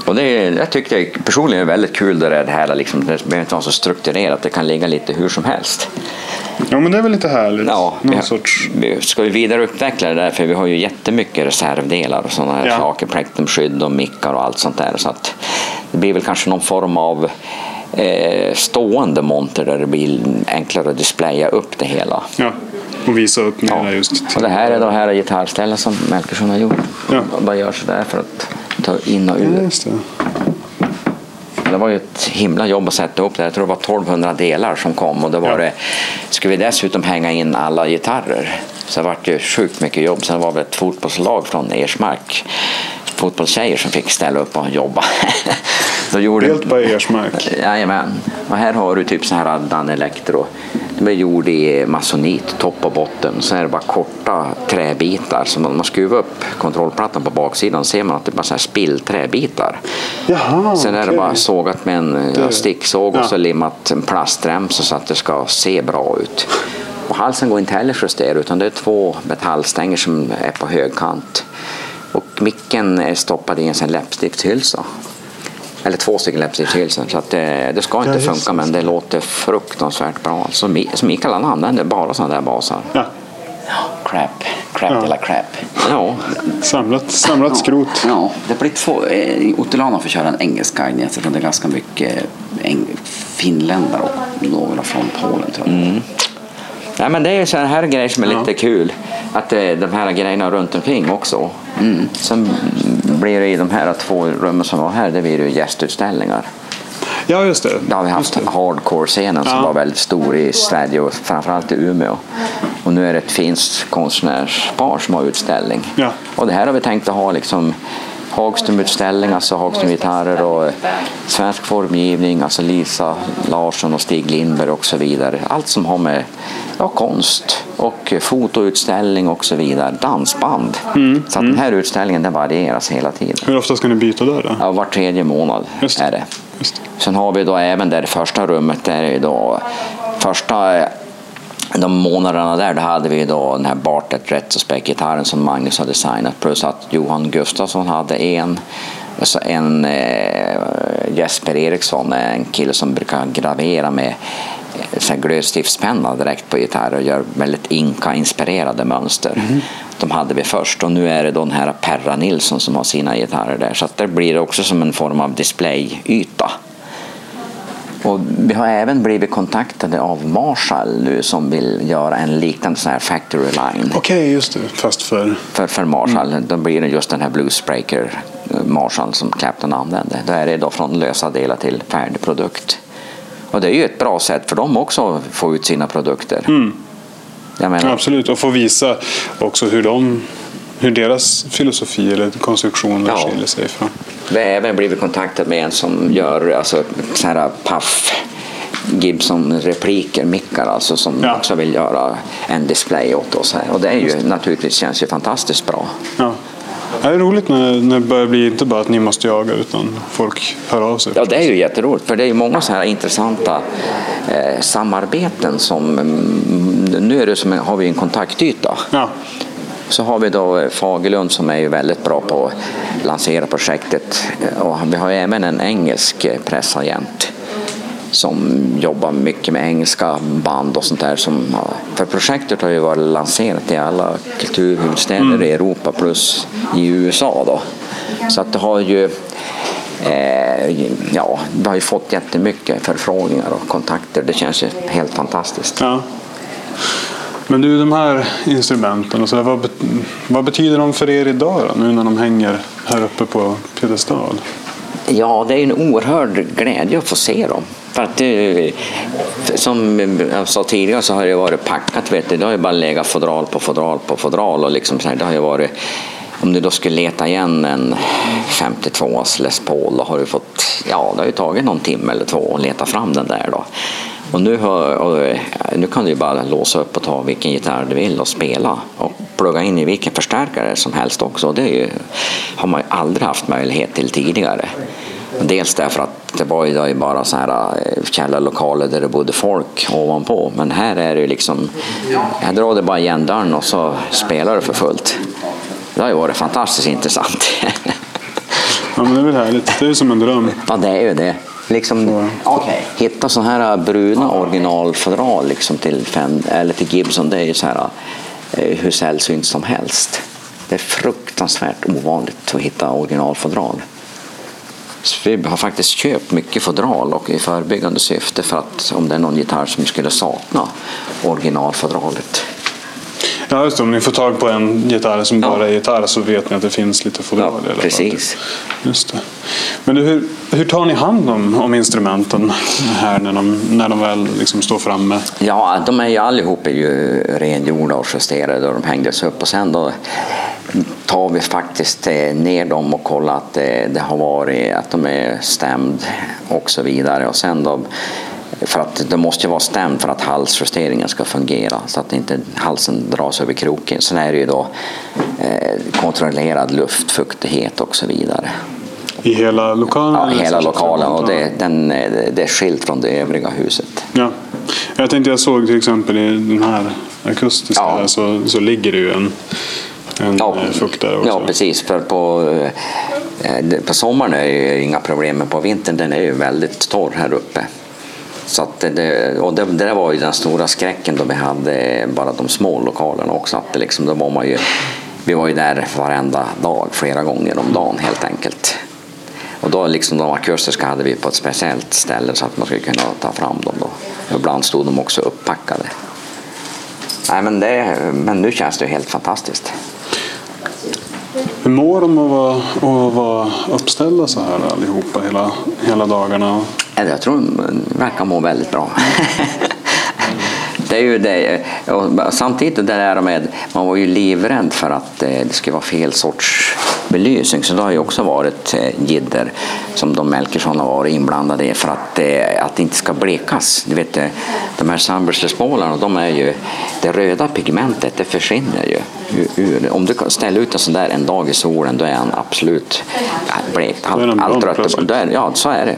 Och det jag tycker det personligen är väldigt kul det där, det här liksom, det behöver inte vara så strukturerat, det kan ligga lite hur som helst. Ja, men det är väl lite härligt. Ja, vi, Någon har, sorts... vi ska ju vidareutveckla det där för vi har ju jättemycket reservdelar och sådana här Ja. saker, plektrumskydd och mickar och allt sånt där. Så att det blir väl kanske någon form av eh, stående monter där det blir enklare att displaya upp det hela. Ja, och visa upp mera Ja. just. Och det här är då här gitarrstället som Melkersson har gjort. Ja. Vad gör sådär för att ta in och Ja, ut. just det. Var ju ett himla jobb att sätta upp det. Jag tror det var 1200 delar som kom och det var Ja. det, skulle vi dessutom hänga in alla gitarrer. Så det var ju sjukt mycket jobb. Sen var det ett fotbollslag från Ersmark, fotbollstjejer som fick ställa upp och jobba. (laughs) Så gjorde, Helt på Ersmark. Jajamän. Och här har du typ så här Dan Electro. De är gjord i masonit, topp och botten. Så är det bara korta träbitar. Så man skruvar upp kontrollplattan på baksidan ser man att det är bara så spillträbitar. Jaha, Sen är det okej. bara sågat med en ja, sticksåg Ja. och så limmat en plastremsa så att det ska se bra ut. Och halsen går inte heller justera utan det är två metallstänger som är på högkant. Och micken är stoppad i en läppstiftshylsa. Eller två stycken läppstiftshylsor. Så att det, det ska inte Ja, funka men det låter fruktansvärt bra. Så, Mi- så Mikael han använder bara sådana där basar. Ja, Crap, crap Ja. eller crap. Ja, samlat, samlat skrot. Ja, det blir två. eh, Ottilana får köra en engelsk guide eftersom det är ganska mycket eng- finländare och några från Polen tror jag. Nej, men det är sådana här grejer som är lite kul. Att eh, de här grejerna runt omkring också. Mm. Sen blir det i de här två rummen som var här, det blir det ju gästutställningar. Ja, just det. Där har vi haft hardcore-scenen som Ja. var väldigt stor i Sverige och framförallt i Umeå. Och nu är det ett finskt konstnärspar som har utställning. Ja. Och det här har vi tänkt att ha liksom Hagström-utställning, alltså Hagström-gitarrer och svensk formgivning, alltså Lisa Larsson och Stig Lindberg och så vidare. Allt som har med ja, konst och fotoutställning och så vidare. Dansband. Så att den här utställningen den varieras hela tiden. Hur ofta ska ni byta där då? Ja, var tredje månad Just det. är det. Just det. Sen har vi då även i första rummet, där är då första eh, de månaderna där, då hade vi då den här Bartlett Retrospec-gitarren som Magnus har designat plus att Johan Gustafsson hade en. Och så en eh, Jesper Eriksson, en kille som brukar gravera med eh, glödstiftspenna direkt på gitarr och gör väldigt inka-inspirerade mönster. De hade vi först och nu är det då den här Perra Nilsson som har sina gitarrer där. Så att det blir också som en form av displayyta. Och vi har även blivit kontaktade av Marshall nu som vill göra en liknande så här factory line Okej, just det. Fast för... för, för Marshall. Då blir det just den här Bluesbreaker eh, Marshall som Clapton använde. Då är det då från lösa delar till färdig produkt. Och det är ju ett bra sätt för dem också att få ut sina produkter. Menar, Absolut, och få visa också hur, de, hur deras filosofi eller konstruktioner Ja. skiljer sig från. Vi har även blivit kontaktade med en som gör alltså, så här Puff Gibson-repliker, mickar alltså, som Ja. också vill göra en display åt oss. Här. Och det är ju, naturligtvis känns ju fantastiskt bra. Ja. Det är roligt när, när det börjar bli inte bara att ni måste jaga utan folk hör av sig. Ja, det är ju jätteroligt, för det är ju många så här intressanta eh, samarbeten som... Mm, nu är det som, har vi en kontaktyta. Ja. Så har vi då eh, Fagerlund som är ju väldigt bra på att lansera projektet. Eh, Och vi har ju även en engelsk eh, pressagent som jobbar mycket med engelska band och sånt där. Som, för projektet har ju varit lanserat i alla kulturhuvudstäder i Europa plus i USA. Då. Så att det har ju eh, ja, vi har ju fått jättemycket förfrågningar och kontakter. Det känns ju helt fantastiskt. Ja. Men du, de här instrumenten, och så där, vad, vad betyder de för er idag då, nu när de hänger här uppe på piedestal? Ja, det är en oerhörd glädje att få se dem. För att det, som jag sa tidigare så har det varit packat. Vet du. Det har ju bara legat fodral på fodral på fodral. Och liksom så här, det har ju varit, om du då skulle leta igen en 52 Les Paul, då har du fått, ja, det har ju tagit någon timme eller två att leta fram den där. Då. Och nu, har, och nu kan du bara låsa upp och ta vilken gitarr du vill och spela och plugga in i vilken förstärkare som helst också. Det ju, har man ju aldrig haft möjlighet till tidigare. Dels därför att det var ju bara så här eh, källarlokaler där det bodde folk ovanpå. Men här är det ju liksom, här drar du bara igen dörren och så spelar du för fullt. Det har ju varit fantastiskt intressant. (laughs) Ja, men det är väl härligt. Det är ju som en dröm. Ja, det är ju det. Liksom, Hitta sådana här bruna originalfodral liksom till, eller till Gibson, det är ju så här, eh, hur sällsynt som helst. Det är fruktansvärt ovanligt att hitta originalfodral. Så vi har faktiskt köpt mycket fodral och i förebyggande syfte för att om det är någon gitarr som skulle sakna originalfodralet. Ja, just det. Om ni får tag på en gitarr som Ja. bara är gitarr så vet ni att det finns lite fodral Ja, i alla fall. precis. Just det. Men du, hur, hur tar ni hand om, om instrumenten här när de, när de väl liksom står framme? Ja, de är ju allihop är ju rengjorda och justerade och de hängdes upp och sen då tar vi faktiskt eh, ner dem och kollar att det, det har varit, att de är stämd och så vidare och sen då för att det måste ju vara stämd för att halsjusteringen ska fungera så att inte halsen dras över kroken. Sen är det ju då eh, kontrollerad luftfuktighet och så vidare. I hela lokalen? Ja, eller hela lokalen och det, den, eh, det är skilt från det övriga huset. Ja. Jag tänkte jag såg till exempel i den här akustiska Ja. här, så, så ligger det ju en, en Ja, eh, fukt där också. ja precis. För på, eh, på sommaren är det inga problem, men på vintern den är ju väldigt torr här uppe. Så att det, och det, det där var ju den stora skräcken då vi hade bara de små lokalerna också. Att det liksom, då var man ju, vi var ju där varenda dag, flera gånger om dagen helt enkelt. Och då liksom de akustiska hade vi på ett speciellt ställe så att man skulle kunna ta fram dem. Då. Ibland stod de också upppackade. Nej, men, det, men nu känns det helt fantastiskt. Hur mår de att vara, att vara uppställda så här allihopa hela, hela dagarna? Jag tror de verkar må väldigt bra. (laughs) Det är ju det. Och samtidigt det där med, man var ju livrädd för att eh, det skulle vara fel sorts belysning. Så det har ju också varit eh, jidder som de Melkersson har varit inblandade i för att, eh, att det inte ska blekas. Du vet, de här Sunburst-spolarna, de är ju, det röda pigmentet det försvinner ju. Ur, om du ställa ut en sån där en dag i solen, då är han absolut blekt. Den Allt, allt rött. Ja, så är det.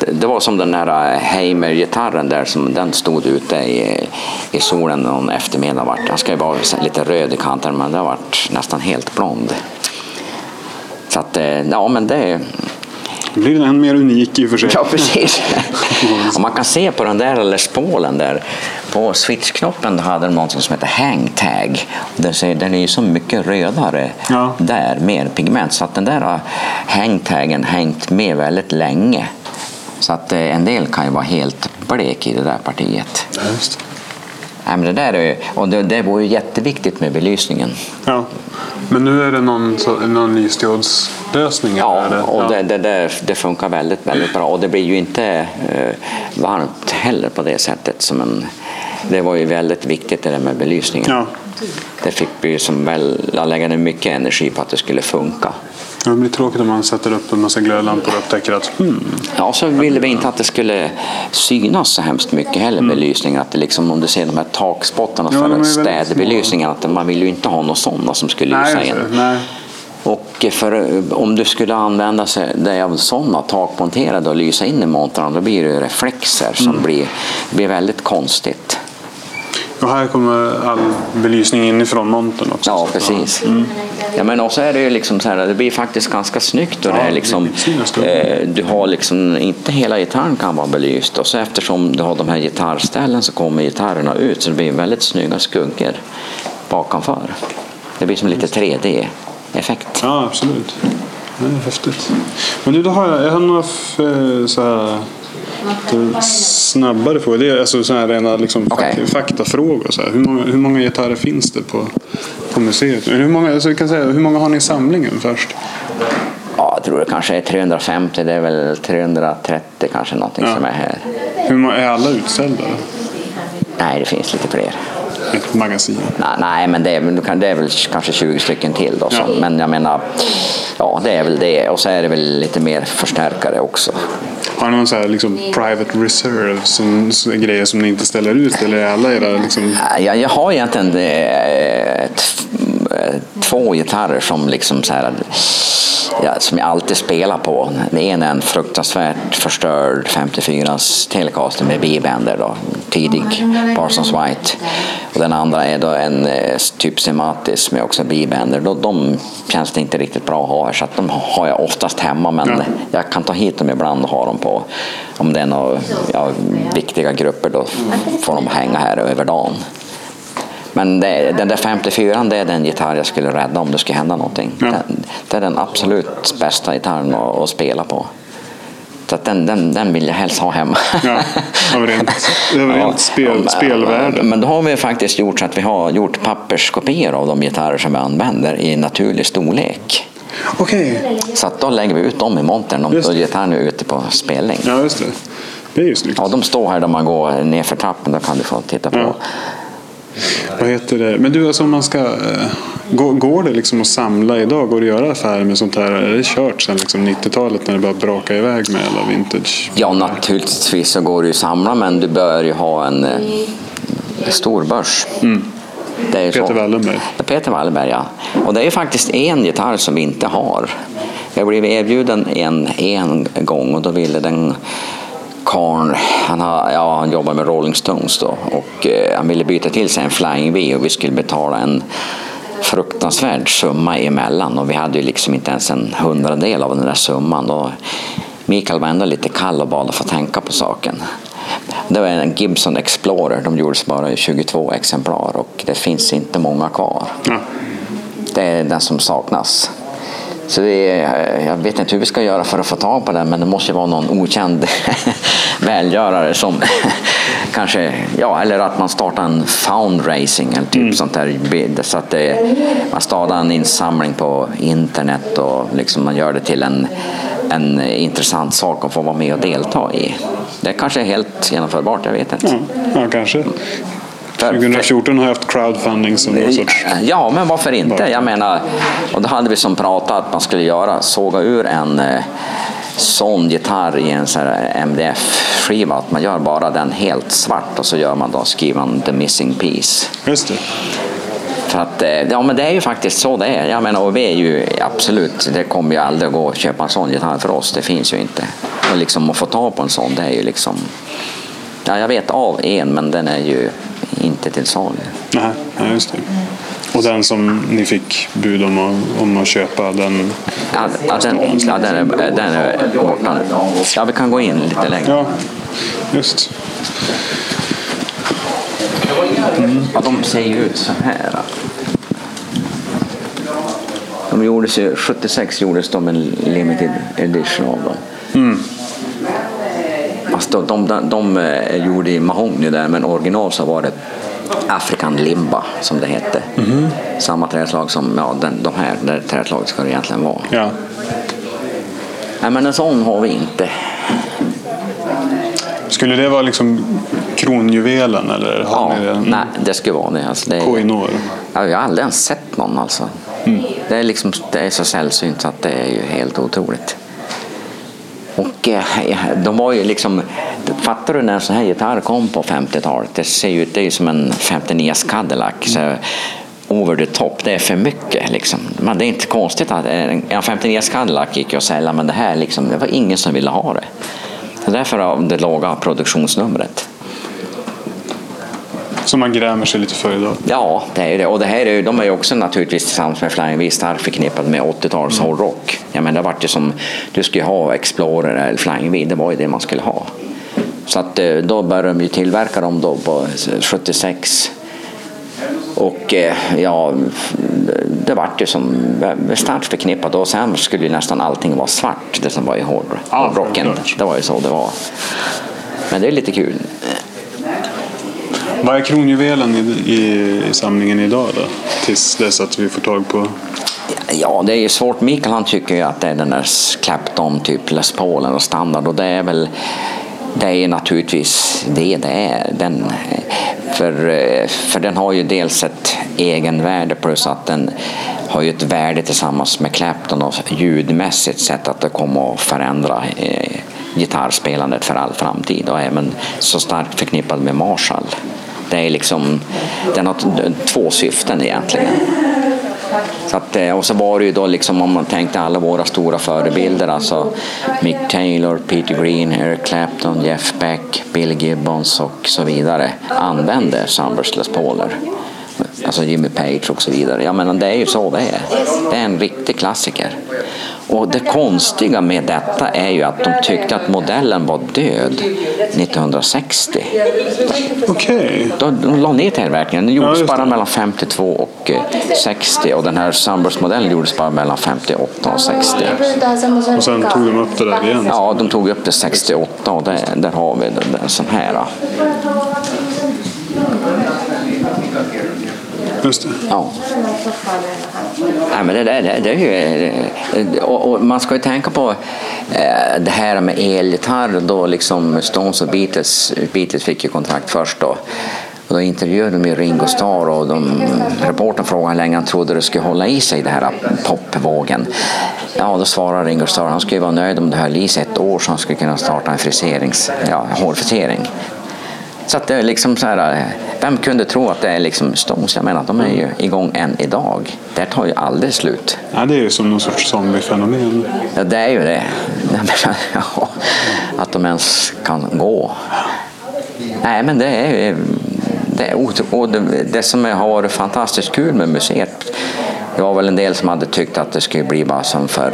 Det- Det var som den där eh, Heimer-gitarren där som den stod ute i, i solen någon eftermiddag. Vart. Den ska ju vara lite röd i kanten men den har varit nästan helt blond. Så att, eh, ja men det, blir den än mer unik i och för sig. Ja, precis. (laughs) och man kan se på den där Les Paulen där, på switchknoppen hade de något som heter hang tag. Den, är ju så mycket rödare Ja. där, mer pigment, så att den där har hang tagen hängt med väldigt länge. Så att eh, en del kan ju vara helt blek i det där partiet. Ja. Nej, men det, där är, och det, det var ju jätteviktigt med belysningen. Ja. Men nu är det någon, någon lysdiodslösning? Ja, eller? och Ja. det, det, det, det funkar väldigt, väldigt bra. Och det blir ju inte eh, varmt heller på det sättet. Som en, det var ju väldigt viktigt det där med belysningen. Ja. Det fick vi som väl, jag lägga ner mycket energi på att det skulle funka. Det blir tråkigt om man sätter upp en massa glödlampor och upptäcker att hmm, Ja, så ville vi inte att det skulle synas så hemskt mycket heller, belysningen. Att det liksom, om du ser de här takspottarna Mm. Ja, för städbelysningen, att man vill ju inte ha några sådana som skulle nej, lysa in. det. nej. Och för, om du skulle använda sig det av sådana takmonterade och lysa in i montrarna, då blir det reflexer som Mm. blir, blir väldigt konstigt. Och här kommer all belysning inifrån montern också. Ja, precis. Ja, men också är det ju liksom så här, det blir faktiskt ganska snyggt och det Ja, är liksom, det syns då. eh, du har liksom, inte hela gitarren kan vara belyst och så eftersom du har de här gitarrställen så kommer gitarrerna ut så det blir väldigt snygga skuggor bakanför. Det blir som lite 3D-effekt. Ja, absolut. Det är häftigt. Men du, då har jag, jag har några eh, så här, lite snabbare frågor. Det är alltså så här rena liksom, fak- faktafrågor. Så här. Hur, många, hur många gitarrer finns det på, på museet? Hur många, alltså, kan säga, hur många har ni i samlingen först? Ja, jag tror det kanske är 350, det är väl 330 kanske någonting Ja. som är här. Hur många, är alla utställda? Nej, det finns lite fler. Ett magasin? Nej, nej men det är, väl- det är väl kanske 20 stycken till då. Så. Ja. Men jag menar, ja det är väl det. Och så är det väl lite mer förstärkare också. Har ni någon så här, liksom, private reserve, som, grejer som ni inte ställer ut? Eller är alla era liksom... Jag, jag har egentligen eh, ett, två gitarrer som liksom så här, ja, som jag alltid spelar på. Den ena är en fruktansvärt förstörd 54s Telecaster med B-bänder, tidig Parsons White. Och den andra är då en eh, typ Sematis med också B-bänder. De, de känns det inte riktigt bra att ha här så att de har jag oftast hemma men Ja. jag kan ta hit dem ibland och ha dem på om det är några ja, viktiga grupper då får de hänga här över dagen. Men det, den där 54 det är den gitarr jag skulle rädda om det skulle hända någonting. Ja. Den, det är den absolut bästa gitarren att, att spela på. Så att den, den, den vill jag helst ha hemma. Ja, av rent, (laughs) av rent spel, men- spelvärde. Men då har vi faktiskt gjort så att vi har gjort papperskopior av de gitarrer som vi använder i naturlig storlek. Okej, Så att då lägger vi ut dem i montern om gitarren är ute på spelning. ja just det. Det är ju snyggt. Ja, de står här där man går ner för trappen, då kan du få titta på. Ja. Vad heter det? Men du, alltså om man ska... eh, Går, det liksom att samla idag? Går det att göra affärer med sånt här? Är det kört sedan liksom 90-talet när det bara brakade iväg med alla vintage? Ja, naturligtvis så går det ju att samla, men du bör ju ha en eh, stor börs. Det är Peter så. Wallenberg. Peter Wallenberg, ja. Och det är faktiskt en gitarr som vi inte har. Jag blev erbjuden en, en gång och då ville den karln, han, har, ja, han jobbar med Rolling Stones då och eh, han ville byta till sig en Flying V och vi skulle betala en fruktansvärd summa emellan och vi hade ju liksom inte ens en hundradel av den där summan. Och Mikael var ändå lite kall och bad att få tänka på saken. Det var en Gibson Explorer, de gjordes bara i 22 exemplar och det finns inte många kvar. Ja. Det är den som saknas. Så är, jag vet inte hur vi ska göra för att få tag på den, men det måste ju vara någon okänd (laughs) välgörare som (laughs) kanske, ja, eller att man startar en fundraising eller typ sånt där. Så att det, man startar en insamling på internet och liksom man gör det till en, en intressant sak att få vara med och delta i. Det kanske är helt genomförbart, jag vet inte. Ja, ja, kanske. För- 2014 har jag haft crowdfunding som någon sorts... Ja, men varför inte? Jag menar, och då hade vi som pratat att man skulle göra, såga ur en eh, sån gitarr i en MDF-skiva, att man gör bara den helt svart och så gör man då, skriver man the missing piece. Just det. För att, eh, ja men det är ju faktiskt så det är. Jag menar, och vi är ju absolut, det kommer ju aldrig att gå att köpa en sån gitarr för oss, det finns ju inte. Och liksom att få tag på en sån, det är ju liksom, ja jag vet av en men den är ju inte till salu. Nej, nej, just det. Och den som ni fick bud om att, om att köpa, den... Ja, ja, den, ja, den, är, den är borta. Ja, vi kan gå in lite längre. Ja, just. Ja, de ser ju ut så här. De gjordes ju, 76 gjordes de en limited edition av dem. Alltså de, de, de, eh, gjorde i mahogny där, men original så var det African limba som det hette. Samma träslag som ja, den, de här, det träslaget ska det egentligen vara. Ja. Nej, men en sån har vi inte. Skulle det vara liksom kronjuvelen eller har Ja, det? nej, det skulle vara det. Alltså, det är, Koinor? Ja, jag har aldrig ens sett någon alltså. Det, är liksom, det är så sällsynt så att det är ju helt otroligt. Och eh, de var ju liksom, fattar du när en sån här gitarr kom på 50-talet? Det ser ju ut, det är ju som en 59 Cadillac. Så over the top, det är för mycket liksom. Men det är inte konstigt att eh, en en 59 Cadillac gick ju att sälja, men det här liksom, det var ingen som ville ha det. Så därför av det låga produktionsnumret. Som man grämer sig lite för idag. Ja, det är det. Och det här är de är ju också naturligtvis tillsammans med Flying V starkt förknippade med 80-tals hårdrock. Ja, men det vart ju som, du skulle ha Explorer eller Flying V, det var ju det man skulle ha. Så att eh, då började de ju tillverka dem då på 76. Och eh, ja, det vart ju som starkt förknippat och sen skulle ju nästan allting vara svart, det som var i hårdrocken. självklart. Det var ju så det var. Men det är lite kul. Vad är kronjuvelen i, i, i samlingen idag då? Tills dess att vi får tag på... Ja, det är ju svårt. Mikael han tycker ju att det är den där Clapton, typ Les Paul och standard och det är väl det är naturligtvis det det är. Den, för, eh, för den har ju dels ett egenvärde plus att den har ju ett värde tillsammans med Clapton och ljudmässigt sett att det kommer att förändra eh, gitarrspelandet för all framtid och även så starkt förknippad med Marshall. Det är liksom, den har två syften egentligen. Så att, eh, och så var det ju då liksom om man tänkte alla våra stora förebilder, alltså Mick Taylor, Peter Green, Eric Clapton, Jeff Beck, Bill Gibbons och så vidare använde Sunburst Les Pauler. Alltså Jimmy Page och så vidare. Jag menar det är ju så det är. Det är en riktig klassiker. Och det konstiga med detta är ju att de tyckte att modellen var död 1960. Okej. De, de la ner tillverkningen. Den Ja, gjordes det. bara mellan 52 och eh, 60 och den här Sunburst-modellen gjordes bara mellan 58 och 60. Och sen tog de upp det där igen. Ja, de tog upp det 68 och det, där har vi den där sån här. då. Just det. Ja. ja men det, det, det är ju, eh, och, och man ska ju tänka på eh, det här med elgitarr då liksom Stones och Beatles, Beatles fick ju kontrakt först då. Och då intervjuade de ju Ringo Starr och de, reportern frågade hur länge han trodde det skulle hålla i sig, den här popvågen. Ja, då svarade Ringo Starr han skulle vara nöjd om det höll i sig ett år så han skulle kunna starta en friserings, ja, hårfrisering. Så att det är liksom så här, eh, vem kunde tro att det är liksom Stones? Jag menar, de är ju igång än idag. Det tar ju aldrig slut. Ja, det är ju som någon sorts zombiefenomen. Ja, det är ju det. (laughs) Att de ens kan gå. Nej, men det är ju det, är och det, det som har varit fantastiskt kul med museet det var väl en del som hade tyckt att det skulle bli bara som för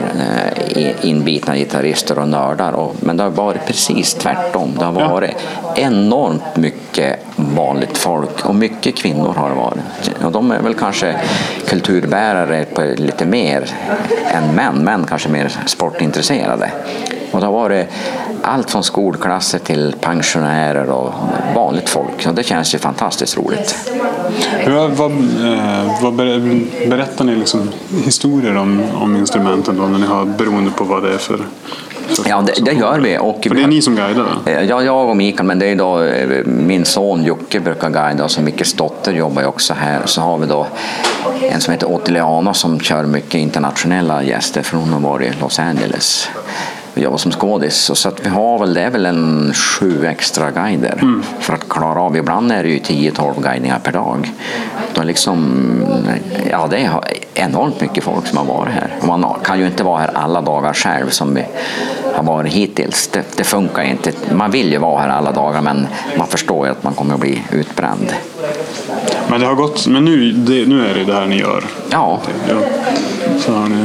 eh, inbitna gitarrister och nördar. Men det har varit precis tvärtom. Det har varit enormt mycket vanligt folk och mycket kvinnor har det varit. Och de är väl kanske kulturbärare på lite mer än män, män kanske mer sportintresserade. Och det har varit allt från skolklasser till pensionärer och vanligt folk. Och det känns ju fantastiskt roligt. Vad, vad, eh, vad ber, berättar ni liksom historier om, om instrumenten då, när ni har, beroende på vad det är för... Ja, det, det gör vi. Och För det är ni som guidar? Eh, Ja, jag och Mikael, men det är då eh, min son Jocke brukar guida och så Mickes dotter jobbar ju också här. Så har vi då en som heter Otiliana som kör mycket internationella gäster för hon har varit i Los Angeles och jobbar som skådis. Så att vi har väl, det är väl en sju extra guider för att klara av. Ibland är det ju 10-12 guidningar per dag. Då liksom, ja, det är enormt mycket folk som har varit här. Och man kan ju inte vara här alla dagar själv som vi har varit hittills. Det, det funkar inte. Man vill ju vara här alla dagar men man förstår ju att man kommer att bli utbränd. Men det har gått, men nu, det, nu är det det här ni gör. Ja, Ja. Så har ni,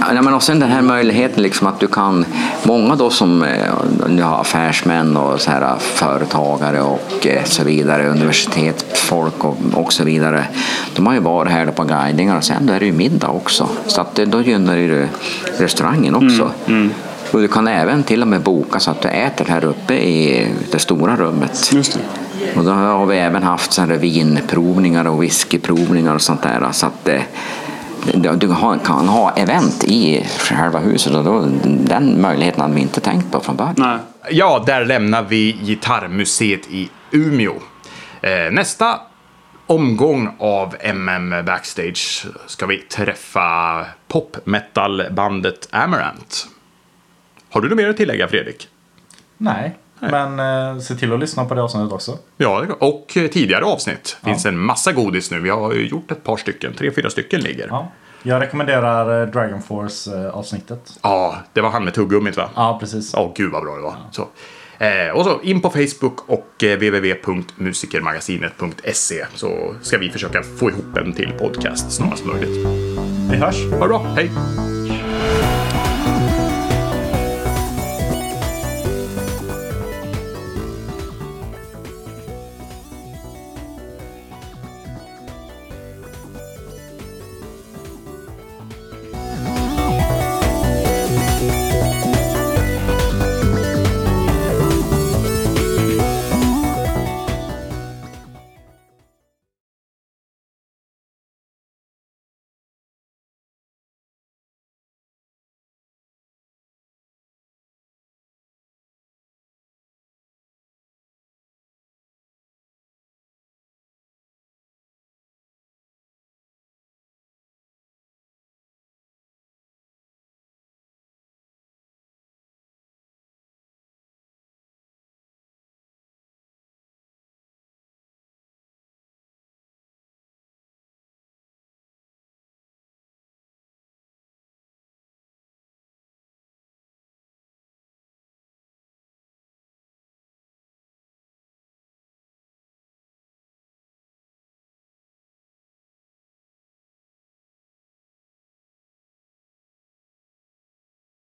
Ja, men och sen den här möjligheten liksom att du kan, många då som eh, nu har affärsmän och så här, företagare och eh, så vidare, universitetsfolk och, och så vidare. De har ju varit här på guidningar och sen då är det ju middag också. Så att det, då gynnar ju restaurangen också. Och du kan även till och med boka så att du äter här uppe i det stora rummet. just det. Och då har vi även haft sådana vinprovningar och whiskyprovningar och sånt där. Så att eh, du kan ha event i själva huset och då, den möjligheten hade vi inte tänkt på från början. Nej. Ja, där lämnar vi Gitarrmuseet i Umeå. Eh, nästa omgång av MM Backstage ska vi träffa popmetalbandet Amarant. Har du något mer att tillägga, Fredrik? Nej, men eh, se till att lyssna på det avsnittet också. Ja, och eh, tidigare avsnitt. finns en massa godis nu. Vi har gjort ett par stycken. Tre, fyra stycken ligger. Ja, Ja. Jag rekommenderar eh, Dragon Force-avsnittet. det var han med tuggummit va? Ja, precis. Ja, gud vad bra det var. Så. Eh, och så in på Facebook och eh, www.musikermagasinet.se så ska vi försöka få ihop en till podcast snarast möjligt. Vi hörs. Ha det bra, hej!